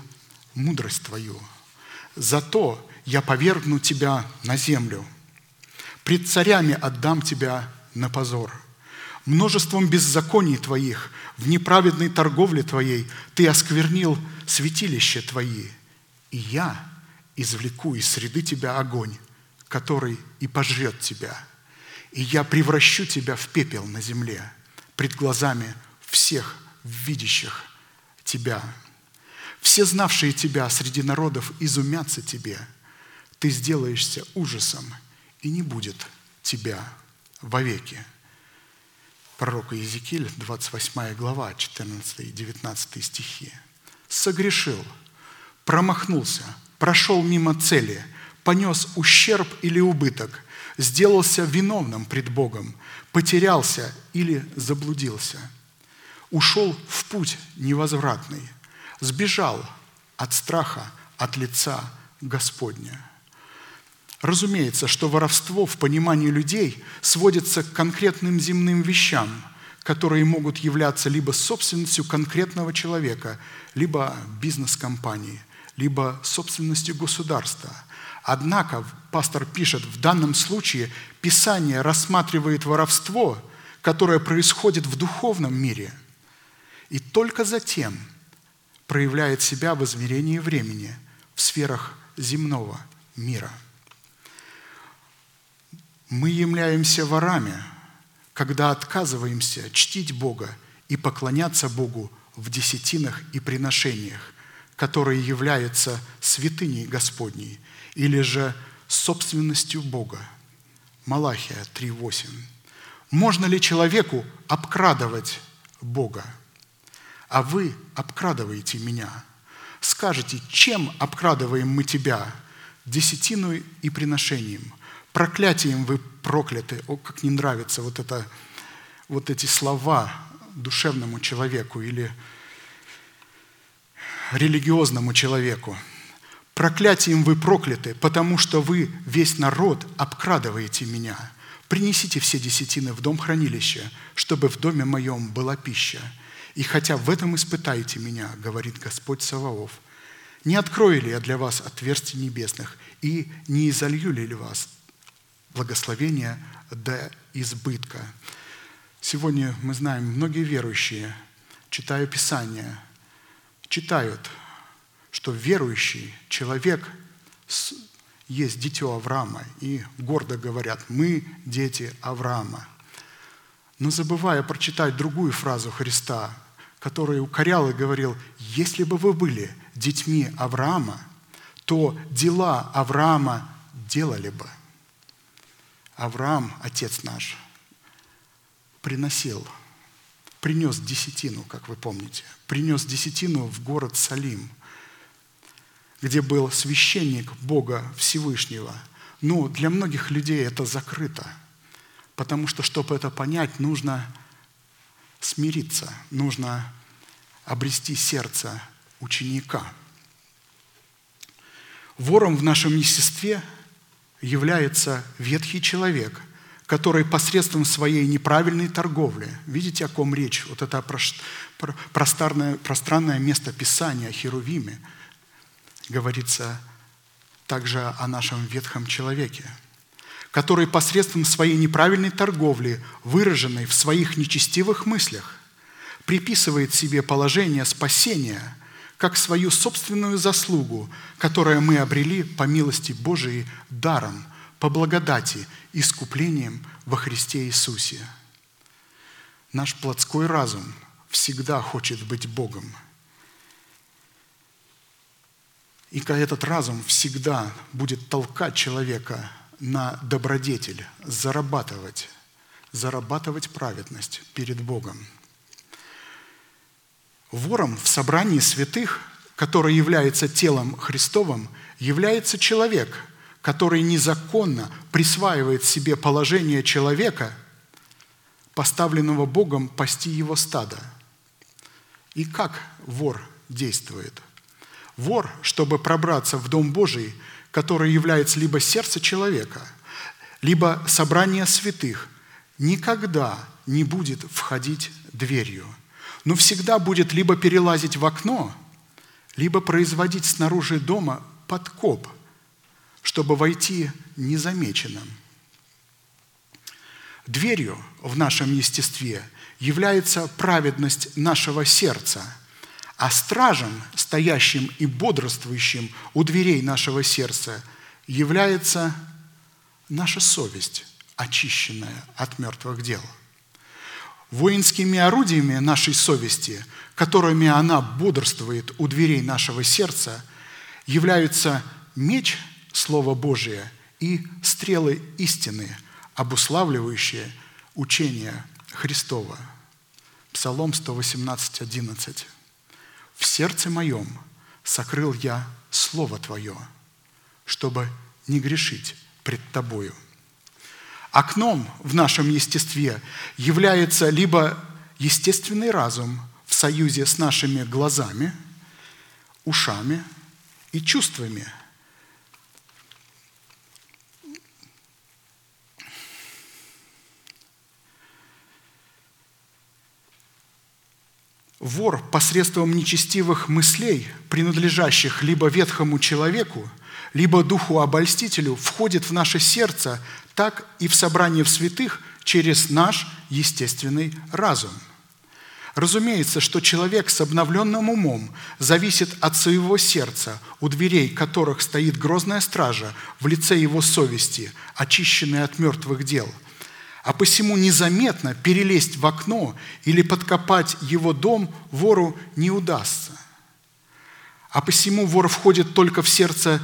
мудрость твою. Зато я повергну тебя на землю. Пред царями отдам тебя на позор. Множеством беззаконий твоих, в неправедной торговле твоей ты осквернил святилище твои. И я извлеку из среды тебя огонь, который и пожрет тебя. и я превращу тебя в пепел на земле пред глазами всех видящих тебя. Все знавшие тебя среди народов изумятся тебе. Ты сделаешься ужасом, и не будет тебя вовеки. Пророк Иезекииль, 28 глава, 14 и 19 стихи. «Согрешил, промахнулся, прошел мимо цели, понес ущерб или убыток, сделался виновным пред Богом, потерялся или заблудился, ушел в путь невозвратный, сбежал от страха, от лица Господня». Разумеется, что воровство в понимании людей сводится к конкретным земным вещам, которые могут являться либо собственностью конкретного человека, либо бизнес-компании, либо собственностью государства. Однако, пастор пишет, в данном случае Писание рассматривает воровство, которое происходит в духовном мире, и только затем проявляет себя в измерении времени в сферах земного мира – мы являемся ворами, когда отказываемся чтить Бога и поклоняться Богу в десятинах и приношениях, которые являются святыней Господней или же собственностью Бога. Малахия 3.8. Можно ли человеку обкрадывать Бога? А вы обкрадываете меня. Скажете, чем обкрадываем мы тебя? Десятину и приношением – Проклятием вы прокляты. О, как не нравится вот, это, вот эти слова душевному человеку или религиозному человеку. Проклятием вы прокляты, потому что вы, весь народ, обкрадываете меня. Принесите все десятины в дом хранилища, чтобы в доме моем была пища. И хотя в этом испытаете меня, говорит Господь Саваоф, не открою ли я для вас отверстий небесных и не изолью ли вас благословения до избытка. Сегодня мы знаем, многие верующие, читая Писание, читают, что верующий человек есть дитё Авраама, и гордо говорят, мы дети Авраама. Но забывая прочитать другую фразу Христа, который укорял и говорил, если бы вы были детьми Авраама, то дела Авраама делали бы – Авраам, отец наш, приносил, принес десятину, как вы помните, принес десятину в город Салим, где был священник Бога Всевышнего. Но для многих людей это закрыто, потому что, чтобы это понять, нужно смириться, нужно обрести сердце ученика. Вором в нашем естестве – является ветхий человек, который посредством своей неправильной торговли, видите, о ком речь, вот это пространное, пространное место Писания о Херувиме, говорится также о нашем ветхом человеке, который посредством своей неправильной торговли, выраженной в своих нечестивых мыслях, приписывает себе положение спасения – как свою собственную заслугу, которую мы обрели по милости Божией даром, по благодати, искуплением во Христе Иисусе. Наш плотской разум всегда хочет быть Богом. И этот разум всегда будет толкать человека на добродетель, зарабатывать, зарабатывать праведность перед Богом – Вором в собрании святых, который является телом Христовым, является человек, который незаконно присваивает себе положение человека, поставленного Богом пасти его стадо. И как вор действует? Вор, чтобы пробраться в Дом Божий, который является либо сердце человека, либо собрание святых, никогда не будет входить дверью – но всегда будет либо перелазить в окно, либо производить снаружи дома подкоп, чтобы войти незамеченным. Дверью в нашем естестве является праведность нашего сердца, а стражем, стоящим и бодрствующим у дверей нашего сердца, является наша совесть, очищенное от мертвых дел. Воинскими орудиями нашей совести, которыми она бодрствует у дверей нашего сердца, являются меч Слова Божия и стрелы истины, обуславливающие учение Христова. Псалом 118, 11. «В сердце моем сокрыл я Слово Твое, чтобы не грешить пред Тобою». Окном в нашем естестве является либо естественный разум в союзе с нашими глазами, ушами и чувствами. Вор посредством нечестивых мыслей, принадлежащих либо ветхому человеку, либо духу обольстителю, входит в наше сердце, так и в собрание в святых через наш естественный разум. Разумеется, что человек с обновленным умом зависит от своего сердца, у дверей которых стоит грозная стража в лице его совести, очищенная от мертвых дел – а посему незаметно перелезть в окно или подкопать его дом вору не удастся. А посему вор входит только в сердце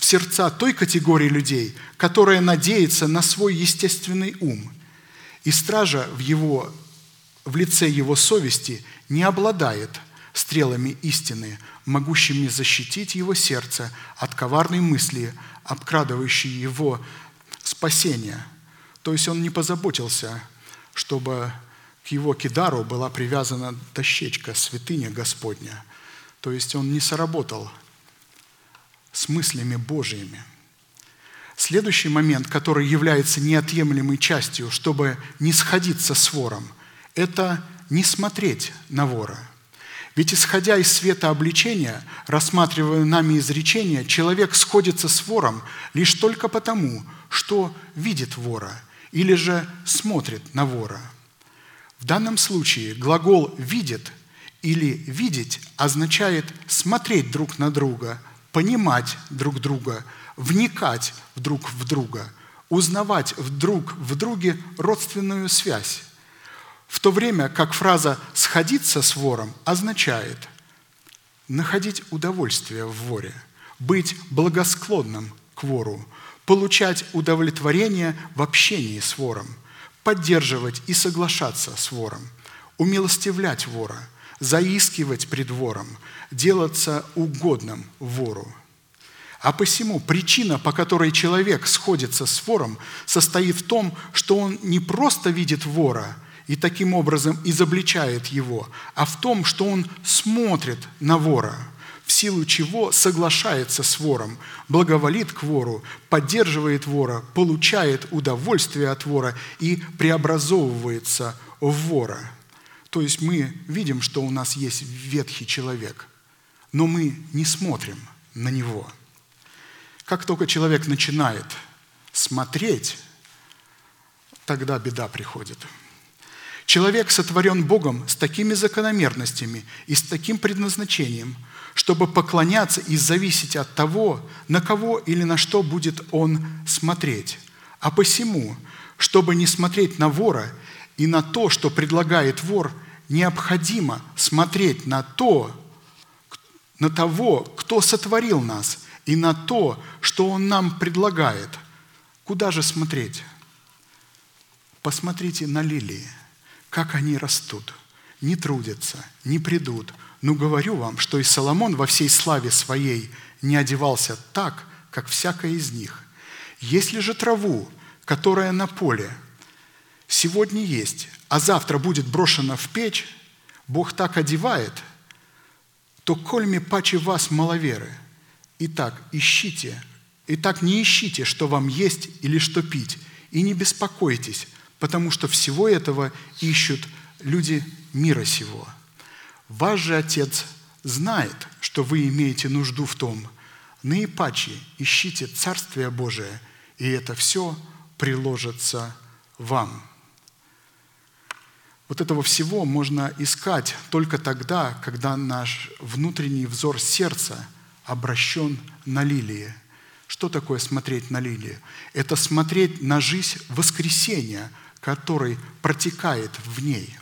в сердца той категории людей, которая надеется на свой естественный ум. И стража в, его, в лице его совести не обладает стрелами истины, могущими защитить его сердце от коварной мысли, обкрадывающей его спасения. То есть он не позаботился, чтобы к его кидару была привязана дощечка святыня Господня. То есть он не соработал с мыслями Божьими. Следующий момент, который является неотъемлемой частью, чтобы не сходиться с вором, это не смотреть на вора. Ведь исходя из света обличения, рассматривая нами изречение, человек сходится с вором лишь только потому, что видит вора или же смотрит на вора. В данном случае глагол «видит» или «видеть» означает смотреть друг на друга – понимать друг друга, вникать друг в друга, узнавать друг в друге родственную связь. В то время как фраза «сходиться с вором» означает находить удовольствие в воре, быть благосклонным к вору, получать удовлетворение в общении с вором, поддерживать и соглашаться с вором, умилостивлять вора – заискивать пред вором, делаться угодным вору. А посему причина, по которой человек сходится с вором, состоит в том, что он не просто видит вора и таким образом изобличает его, а в том, что он смотрит на вора, в силу чего соглашается с вором, благоволит к вору, поддерживает вора, получает удовольствие от вора и преобразовывается в вора – то есть мы видим, что у нас есть ветхий человек, но мы не смотрим на него. Как только человек начинает смотреть, тогда беда приходит. Человек сотворен Богом с такими закономерностями и с таким предназначением, чтобы поклоняться и зависеть от того, на кого или на что будет он смотреть. А посему, чтобы не смотреть на вора и на то, что предлагает вор, необходимо смотреть на то, на того, кто сотворил нас, и на то, что Он нам предлагает. Куда же смотреть? Посмотрите на лилии, как они растут, не трудятся, не придут. Но говорю вам, что и Соломон во всей славе своей не одевался так, как всякая из них. Если же траву, которая на поле – сегодня есть, а завтра будет брошена в печь, Бог так одевает, то кольми паче вас маловеры. Итак, ищите, итак не ищите, что вам есть или что пить, и не беспокойтесь, потому что всего этого ищут люди мира сего. Ваш же Отец знает, что вы имеете нужду в том. Наипаче ищите Царствие Божие, и это все приложится вам. Вот этого всего можно искать только тогда, когда наш внутренний взор сердца обращен на лилии, Что такое смотреть на лилии? Это смотреть на жизнь воскресения, который протекает в ней.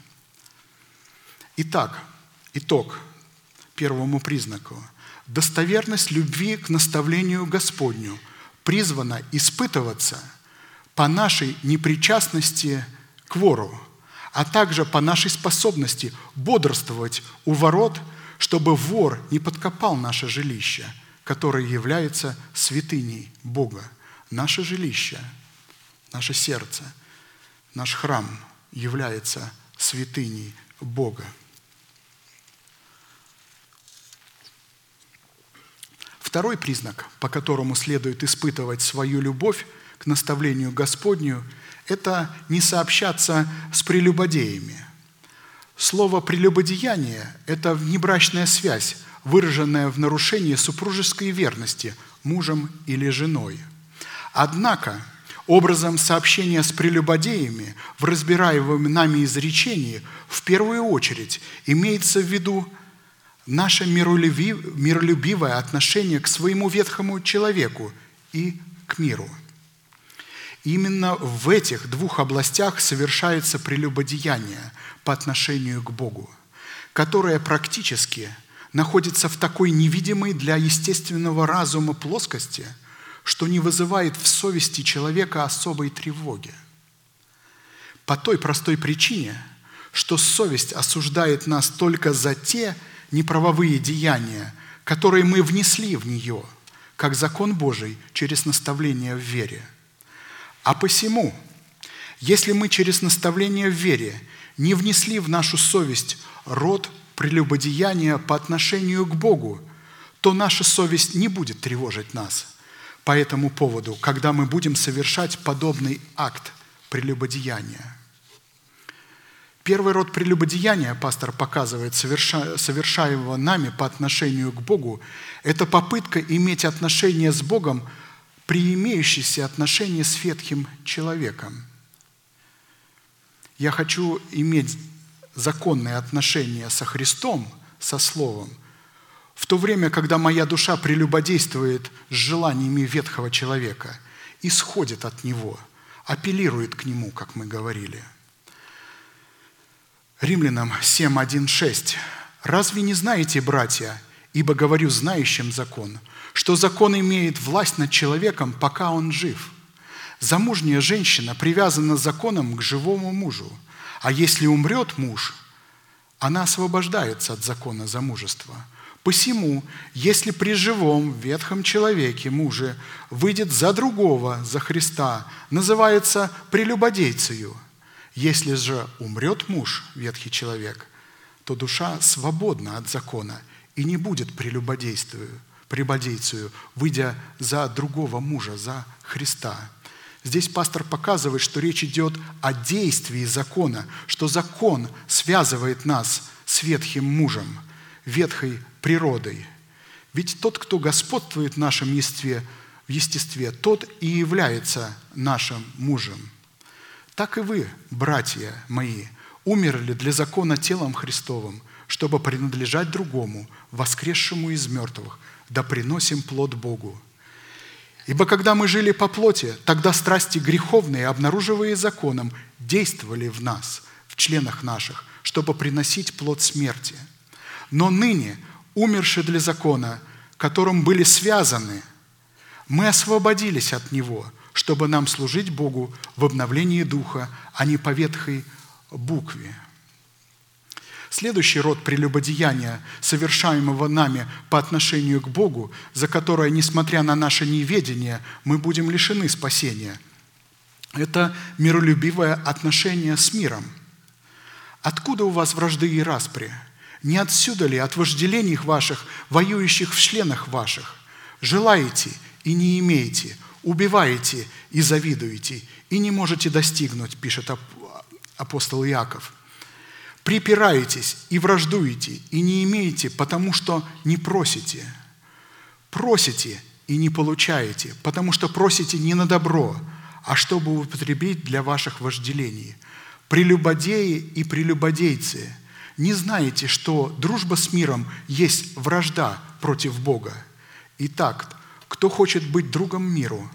Итак, итог первому признаку. Достоверность любви к наставлению Господню призвана испытываться по нашей непричастности к вору, а также по нашей способности бодрствовать у ворот, чтобы вор не подкопал наше жилище, которое является святыней Бога. Наше жилище, наше сердце, наш храм является святыней Бога. Второй признак, по которому следует испытывать свою любовь к наставлению Господню, это не сообщаться с прелюбодеями. Слово «прелюбодеяние» – это внебрачная связь, выраженная в нарушении супружеской верности мужем или женой. Однако, образом сообщения с прелюбодеями в разбираемом нами изречении в первую очередь имеется в виду наше миролюбивое отношение к своему ветхому человеку и к миру. Именно в этих двух областях совершается прелюбодеяние по отношению к Богу, которое практически находится в такой невидимой для естественного разума плоскости, что не вызывает в совести человека особой тревоги. По той простой причине, что совесть осуждает нас только за те неправовые деяния, которые мы внесли в нее, как закон Божий через наставление в вере. А посему, если мы через наставление в вере не внесли в нашу совесть род прелюбодеяния по отношению к Богу, то наша совесть не будет тревожить нас по этому поводу, когда мы будем совершать подобный акт прелюбодеяния. Первый род прелюбодеяния, пастор показывает, соверша, совершаемого нами по отношению к Богу, это попытка иметь отношения с Богом при имеющиеся отношения с ветхим человеком. Я хочу иметь законные отношения со Христом, со Словом, в то время, когда моя душа прелюбодействует с желаниями ветхого человека, исходит от него, апеллирует к нему, как мы говорили – Римлянам 7.1.6. «Разве не знаете, братья, ибо говорю знающим закон, что закон имеет власть над человеком, пока он жив? Замужняя женщина привязана законом к живому мужу, а если умрет муж, она освобождается от закона замужества. Посему, если при живом ветхом человеке муже выйдет за другого, за Христа, называется прелюбодейцею – если же умрет муж, ветхий человек, то душа свободна от закона и не будет прелюбодействию, прелюбодейцию, выйдя за другого мужа, за Христа. Здесь пастор показывает, что речь идет о действии закона, что закон связывает нас с ветхим мужем, ветхой природой. Ведь тот, кто господствует в нашем естестве, в естестве, тот и является нашим мужем – так и вы, братья мои, умерли для закона телом Христовым, чтобы принадлежать другому, воскресшему из мертвых, да приносим плод Богу. Ибо когда мы жили по плоти, тогда страсти греховные, обнаруживая законом, действовали в нас, в членах наших, чтобы приносить плод смерти. Но ныне, умершие для закона, которым были связаны, мы освободились от него – чтобы нам служить Богу в обновлении духа, а не по ветхой букве. Следующий род прелюбодеяния, совершаемого нами по отношению к Богу, за которое, несмотря на наше неведение, мы будем лишены спасения, это миролюбивое отношение с миром. Откуда у вас вражды и распри? Не отсюда ли, от вожделений ваших, воюющих в членах ваших? Желаете и не имеете – убиваете и завидуете, и не можете достигнуть, пишет апостол Иаков. Припираетесь и враждуете, и не имеете, потому что не просите. Просите и не получаете, потому что просите не на добро, а чтобы употребить для ваших вожделений. Прелюбодеи и прелюбодейцы, не знаете, что дружба с миром есть вражда против Бога. Итак, Кто хочет быть другом миру,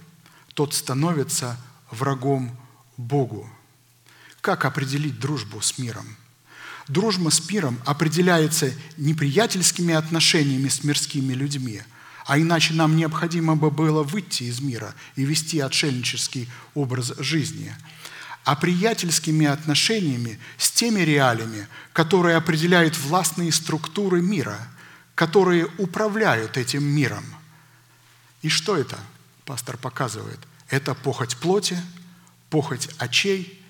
тот становится врагом Богу. Как определить дружбу с миром? Дружба с миром определяется неприятельскими отношениями с мирскими людьми, а иначе нам необходимо бы было выйти из мира и вести отшельнический образ жизни, а приятельскими отношениями с теми реалиями, которые определяют властные структуры мира, которые управляют этим миром. И что это? Пастор показывает. Это похоть плоти, похоть очей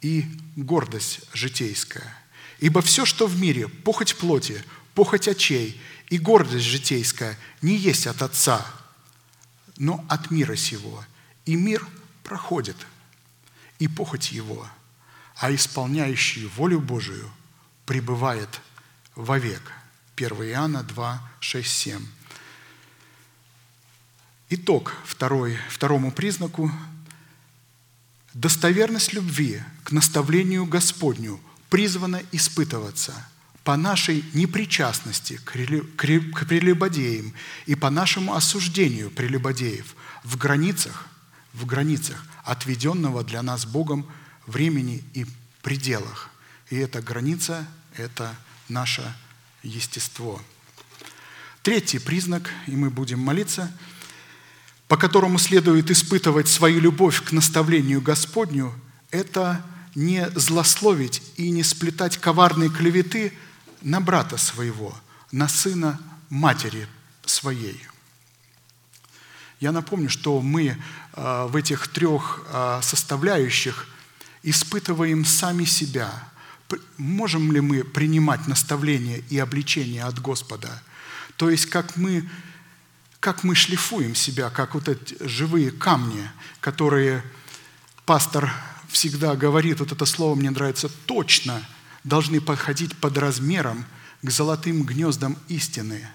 и гордость житейская. Ибо все, что в мире, похоть плоти, похоть очей и гордость житейская, не есть от Отца, но от мира сего. И мир проходит, и похоть его, а исполняющий волю Божию пребывает вовек. 1 Иоанна 2, 6, 7. Итог второй, второму признаку – достоверность любви к наставлению Господню призвана испытываться по нашей непричастности к прелюбодеям и по нашему осуждению прелюбодеев в границах, в границах отведенного для нас Богом времени и пределах. И эта граница – это наше естество. Третий признак, и мы будем молиться – по которому следует испытывать свою любовь к наставлению Господню, это не злословить и не сплетать коварные клеветы на брата своего, на сына матери своей. Я напомню, что мы э, в этих трех э, составляющих испытываем сами себя. Можем ли мы принимать наставление и обличение от Господа? То есть, как мы как мы шлифуем себя, как вот эти живые камни, которые пастор всегда говорит, вот это слово мне нравится, точно должны подходить под размером к золотым гнездам истины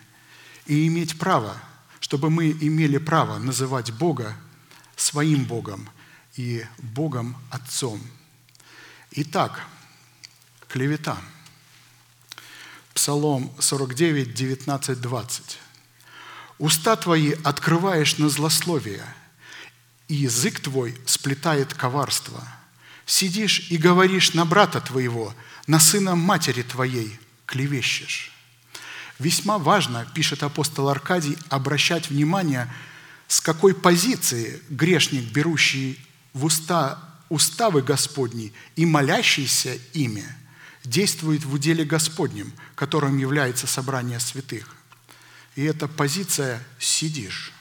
и иметь право, чтобы мы имели право называть Бога своим Богом и Богом Отцом. Итак, клевета. Псалом 49, 19, 20. Уста твои открываешь на злословие, и язык твой сплетает коварство. Сидишь и говоришь на брата твоего, на сына матери твоей клевещешь. Весьма важно, пишет апостол Аркадий, обращать внимание, с какой позиции грешник, берущий в уста уставы Господни и молящийся ими, действует в уделе Господнем, которым является собрание святых – и эта позиция «сидишь».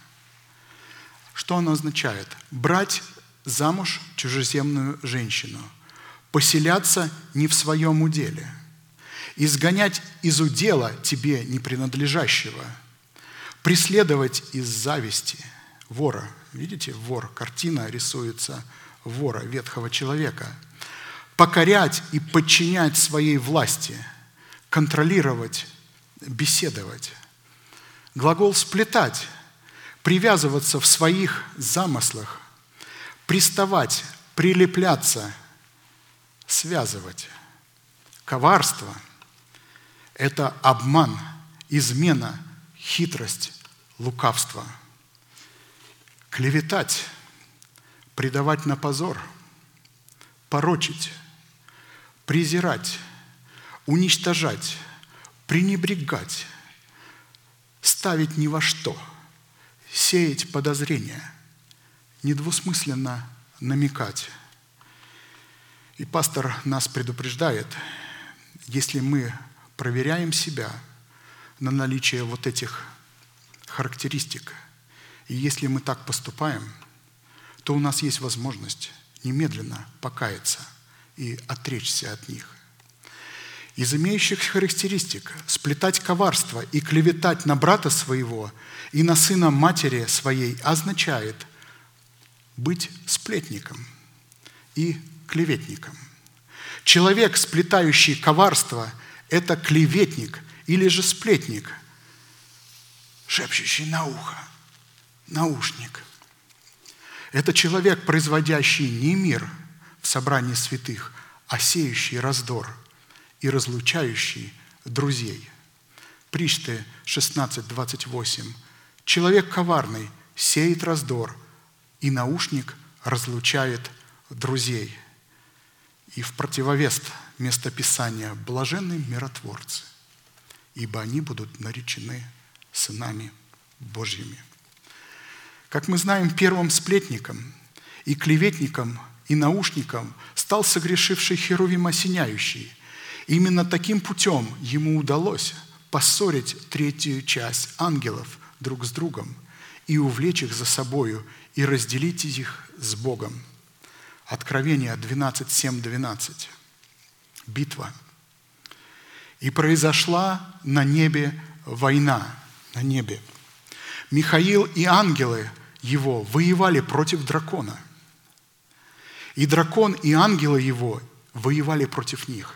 Что она означает? Брать замуж чужеземную женщину, поселяться не в своем уделе, изгонять из удела тебе не принадлежащего, преследовать из зависти вора. Видите, вор, картина рисуется вора, ветхого человека. Покорять и подчинять своей власти, контролировать, беседовать. Глагол «сплетать» – привязываться в своих замыслах, приставать, прилепляться, связывать. Коварство – это обман, измена, хитрость, лукавство. Клеветать – предавать на позор, порочить, презирать, уничтожать, пренебрегать, ставить ни во что, сеять подозрения, недвусмысленно намекать. И пастор нас предупреждает, если мы проверяем себя на наличие вот этих характеристик, и если мы так поступаем, то у нас есть возможность немедленно покаяться и отречься от них. Из имеющих характеристик сплетать коварство и клеветать на брата своего и на сына матери своей означает быть сплетником и клеветником. Человек, сплетающий коварство, это клеветник или же сплетник, шепчущий на ухо, наушник. Это человек, производящий не мир в собрании святых, а сеющий раздор – и разлучающий друзей. Причты 16.28. Человек коварный сеет раздор, и наушник разлучает друзей. И в противовес местописания «блаженны миротворцы, ибо они будут наречены сынами Божьими». Как мы знаем, первым сплетником и клеветником и наушником стал согрешивший Херувим осеняющий. Именно таким путем ему удалось поссорить третью часть ангелов друг с другом и увлечь их за собою и разделить их с Богом. Откровение 12, 7, 12. Битва. И произошла на небе война, на небе. Михаил и ангелы его воевали против дракона. И дракон и ангелы его воевали против них,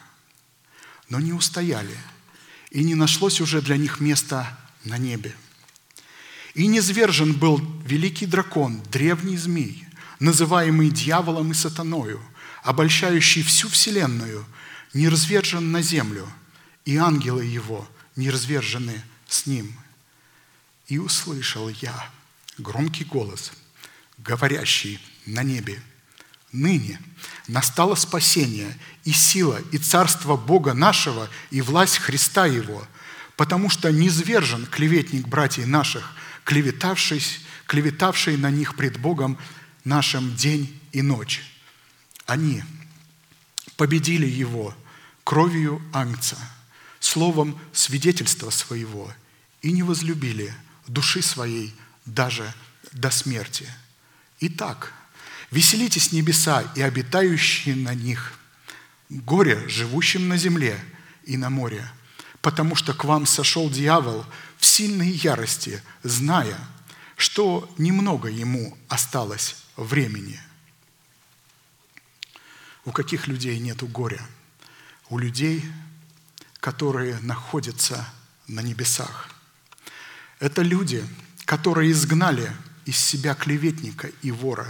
но не устояли, и не нашлось уже для них места на небе. И низвержен был великий дракон, древний змей, называемый дьяволом и сатаною, обольщающий всю вселенную, не развержен на землю, и ангелы его не развержены с ним. И услышал я громкий голос, говорящий на небе, «Ныне настало спасение и сила, и царство Бога нашего, и власть Христа Его, потому что низвержен клеветник братьев наших, клеветавший, клеветавший на них пред Богом нашим день и ночь. Они победили его кровью ангца, словом свидетельства своего, и не возлюбили души своей даже до смерти. Итак, веселитесь небеса и обитающие на них, горе живущим на земле и на море, потому что к вам сошел дьявол в сильной ярости, зная, что немного ему осталось времени. У каких людей нет горя? У людей, которые находятся на небесах. Это люди, которые изгнали из себя клеветника и вора.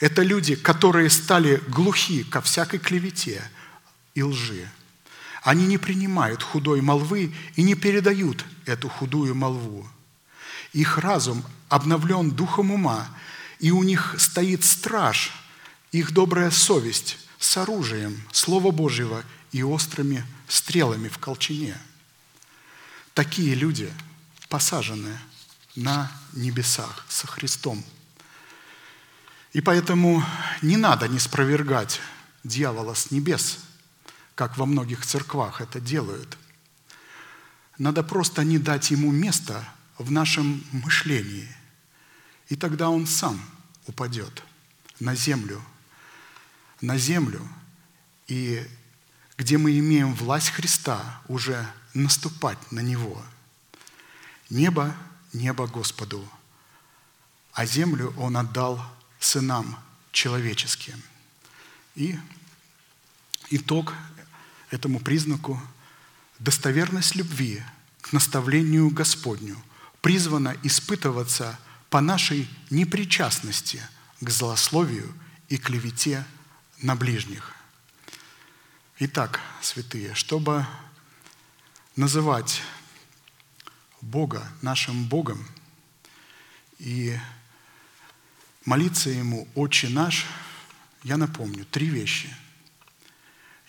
Это люди, которые стали глухи ко всякой клевете и лжи. Они не принимают худой молвы и не передают эту худую молву. Их разум обновлен духом ума, и у них стоит страж, их добрая совесть с оружием Слова Божьего и острыми стрелами в колчине. Такие люди посажены на небесах со Христом. И поэтому не надо не спровергать дьявола с небес, как во многих церквах это делают. Надо просто не дать ему места в нашем мышлении, и тогда он сам упадет на землю, на землю, и где мы имеем власть Христа уже наступать на Него. Небо небо Господу, а землю Он отдал сынам человеческим. И итог этому признаку – достоверность любви к наставлению Господню призвана испытываться по нашей непричастности к злословию и клевете на ближних. Итак, святые, чтобы называть Бога нашим Богом и молиться Ему «Отче наш», я напомню три вещи.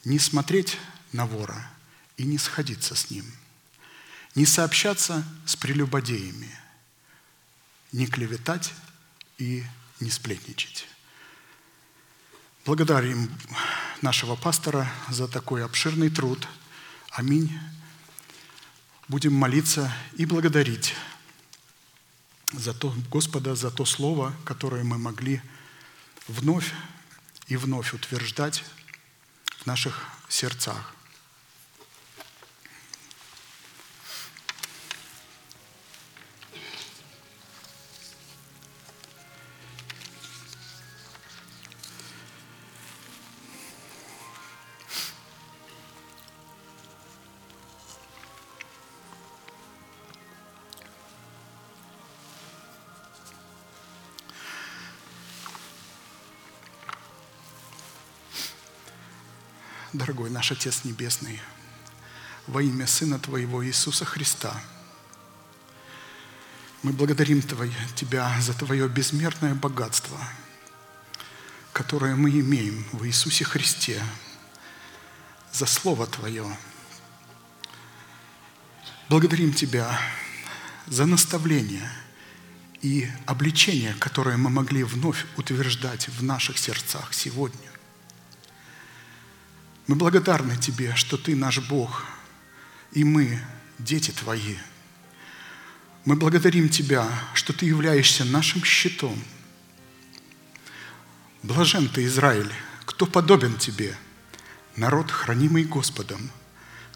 Не смотреть на вора и не сходиться с ним. Не сообщаться с прелюбодеями. Не клеветать и не сплетничать. Благодарим нашего пастора за такой обширный труд. Аминь будем молиться и благодарить за то, Господа за то слово, которое мы могли вновь и вновь утверждать в наших сердцах. Наш Отец Небесный, во имя Сына Твоего Иисуса Христа, Мы благодарим Тебя за Твое безмерное богатство, которое мы имеем в Иисусе Христе, за Слово Твое. Благодарим Тебя за наставление и обличение, которое мы могли вновь утверждать в наших сердцах сегодня. Мы благодарны Тебе, что Ты наш Бог, и мы дети Твои. Мы благодарим Тебя, что Ты являешься нашим щитом. Блажен Ты, Израиль, кто подобен Тебе, народ, хранимый Господом,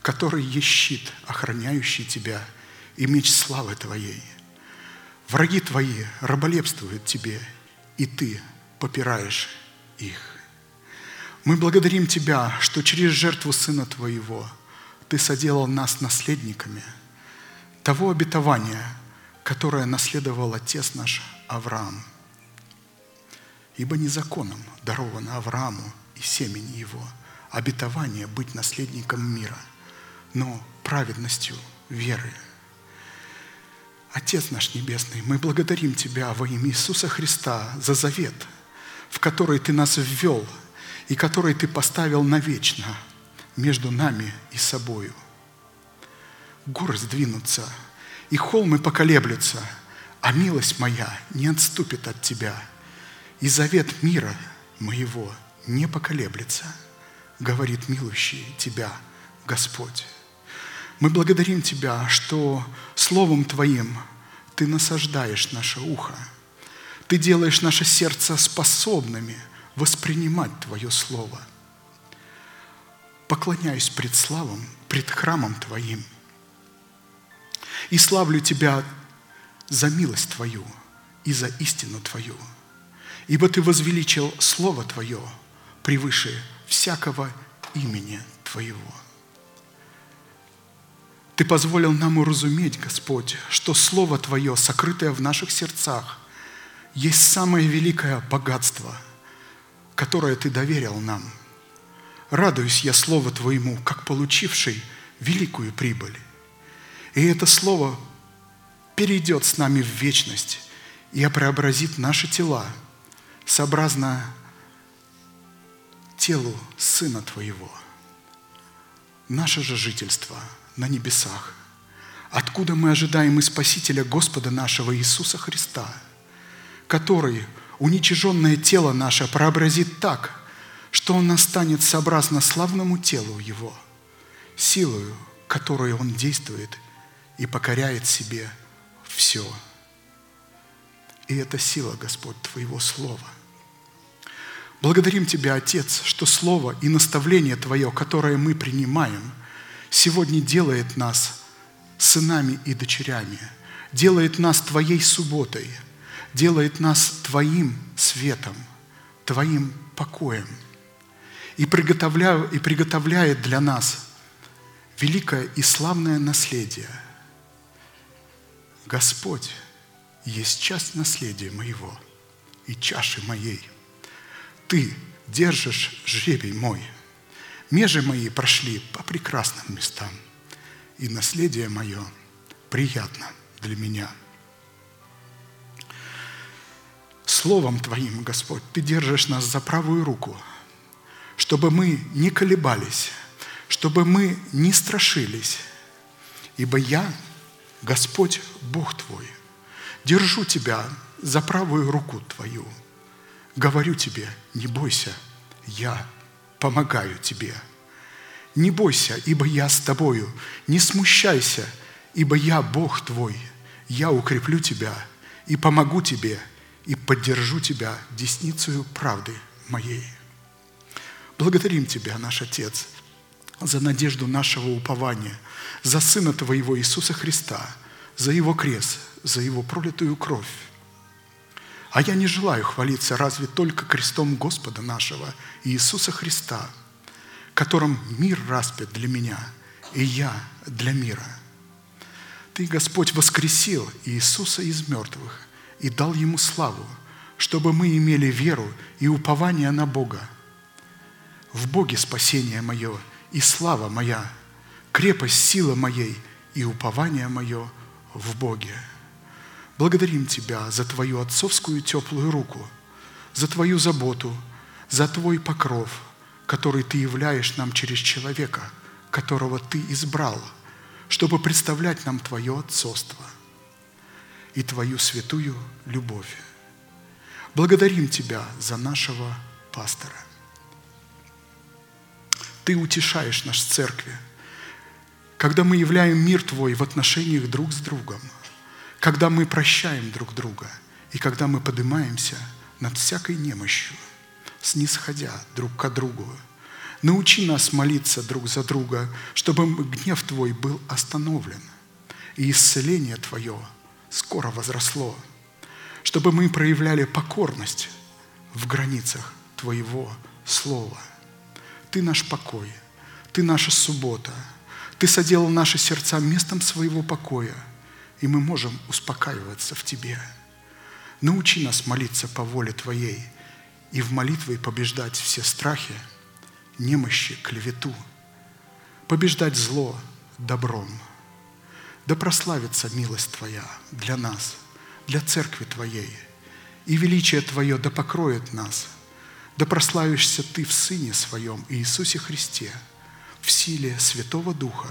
который есть щит, охраняющий Тебя, и меч славы Твоей. Враги Твои раболепствуют Тебе, и Ты попираешь их. Мы благодарим Тебя, что через жертву Сына Твоего Ты соделал нас наследниками того обетования, которое наследовал Отец наш Авраам. Ибо не законом даровано Аврааму и семени его обетование быть наследником мира, но праведностью веры. Отец наш Небесный, мы благодарим Тебя во имя Иисуса Христа за завет, в который Ты нас ввел и который Ты поставил навечно между нами и собою. Горы сдвинутся, и холмы поколеблются, а милость моя не отступит от Тебя, и завет мира моего не поколеблется, говорит милующий Тебя Господь. Мы благодарим Тебя, что Словом Твоим Ты насаждаешь наше ухо. Ты делаешь наше сердце способными воспринимать Твое Слово. Поклоняюсь пред славом, пред храмом Твоим. И славлю Тебя за милость Твою и за истину Твою. Ибо Ты возвеличил Слово Твое превыше всякого имени Твоего. Ты позволил нам уразуметь, Господь, что Слово Твое, сокрытое в наших сердцах, есть самое великое богатство, которое Ты доверил нам. Радуюсь я Слову Твоему, как получивший великую прибыль. И это Слово перейдет с нами в вечность и преобразит наши тела, сообразно телу Сына Твоего. Наше же жительство на небесах, откуда мы ожидаем и Спасителя Господа нашего Иисуса Христа, который уничиженное тело наше прообразит так, что он настанет сообразно славному телу Его, силою, которой Он действует и покоряет себе все. И это сила, Господь, Твоего Слова. Благодарим Тебя, Отец, что Слово и наставление Твое, которое мы принимаем, сегодня делает нас сынами и дочерями, делает нас Твоей субботой, делает нас Твоим светом, Твоим покоем и, приготовляя, и приготовляет для нас великое и славное наследие. Господь есть часть наследия моего и чаши моей. Ты держишь жребий мой. Межи мои прошли по прекрасным местам, и наследие мое приятно для меня. Словом Твоим, Господь, Ты держишь нас за правую руку, чтобы мы не колебались, чтобы мы не страшились, ибо я, Господь Бог Твой, держу Тебя за правую руку Твою. Говорю Тебе, не бойся, я помогаю Тебе. Не бойся, ибо я с Тобою, не смущайся, ибо я Бог Твой, я укреплю Тебя и помогу Тебе, и поддержу Тебя десницею правды моей. Благодарим Тебя, наш Отец, за надежду нашего упования, за Сына Твоего Иисуса Христа, за Его крест, за Его пролитую кровь. А я не желаю хвалиться разве только крестом Господа нашего Иисуса Христа, которым мир распят для меня, и я для мира. Ты, Господь, воскресил Иисуса из мертвых и дал Ему славу, чтобы мы имели веру и упование на Бога. В Боге спасение мое и слава моя, крепость сила моей и упование мое в Боге. Благодарим Тебя за Твою отцовскую теплую руку, за Твою заботу, за Твой покров, который Ты являешь нам через человека, которого Ты избрал, чтобы представлять нам Твое отцовство и Твою святую любовь. Благодарим Тебя за нашего пастора. Ты утешаешь нас в церкви, когда мы являем мир Твой в отношениях друг с другом, когда мы прощаем друг друга и когда мы поднимаемся над всякой немощью, снисходя друг к другу. Научи нас молиться друг за друга, чтобы гнев Твой был остановлен, и исцеление Твое скоро возросло, чтобы мы проявляли покорность в границах Твоего Слова. Ты наш покой, Ты наша суббота, Ты соделал наши сердца местом своего покоя, и мы можем успокаиваться в Тебе. Научи нас молиться по воле Твоей и в молитве побеждать все страхи, немощи, клевету, побеждать зло добром. Да прославится милость Твоя для нас, для церкви Твоей, и величие Твое да покроет нас – да прославишься Ты в Сыне Своем Иисусе Христе, в силе Святого Духа,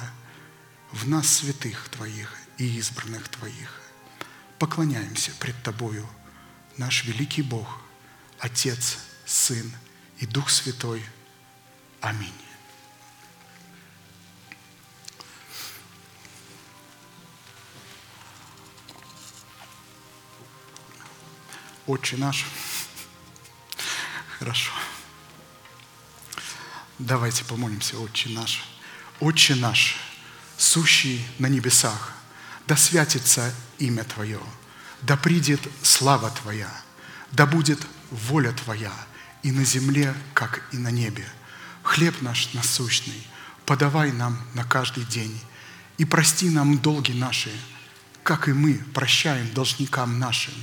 в нас святых Твоих и избранных Твоих. Поклоняемся пред Тобою, наш великий Бог, Отец, Сын и Дух Святой. Аминь. Отче наш, Хорошо. Давайте помолимся, Отче наш. Отче наш, сущий на небесах, да святится имя Твое, да придет слава Твоя, да будет воля Твоя и на земле, как и на небе. Хлеб наш насущный подавай нам на каждый день, и прости нам долги наши, как и мы прощаем должникам нашим.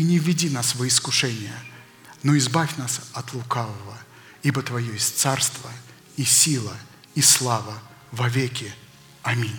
И не введи нас во искушение – но избавь нас от лукавого, ибо Твое есть царство и сила и слава во веки. Аминь.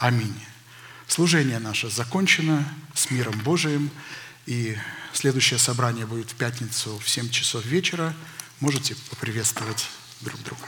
Аминь. Служение наше закончено с миром Божиим, и следующее собрание будет в пятницу в 7 часов вечера. Можете поприветствовать друг друга.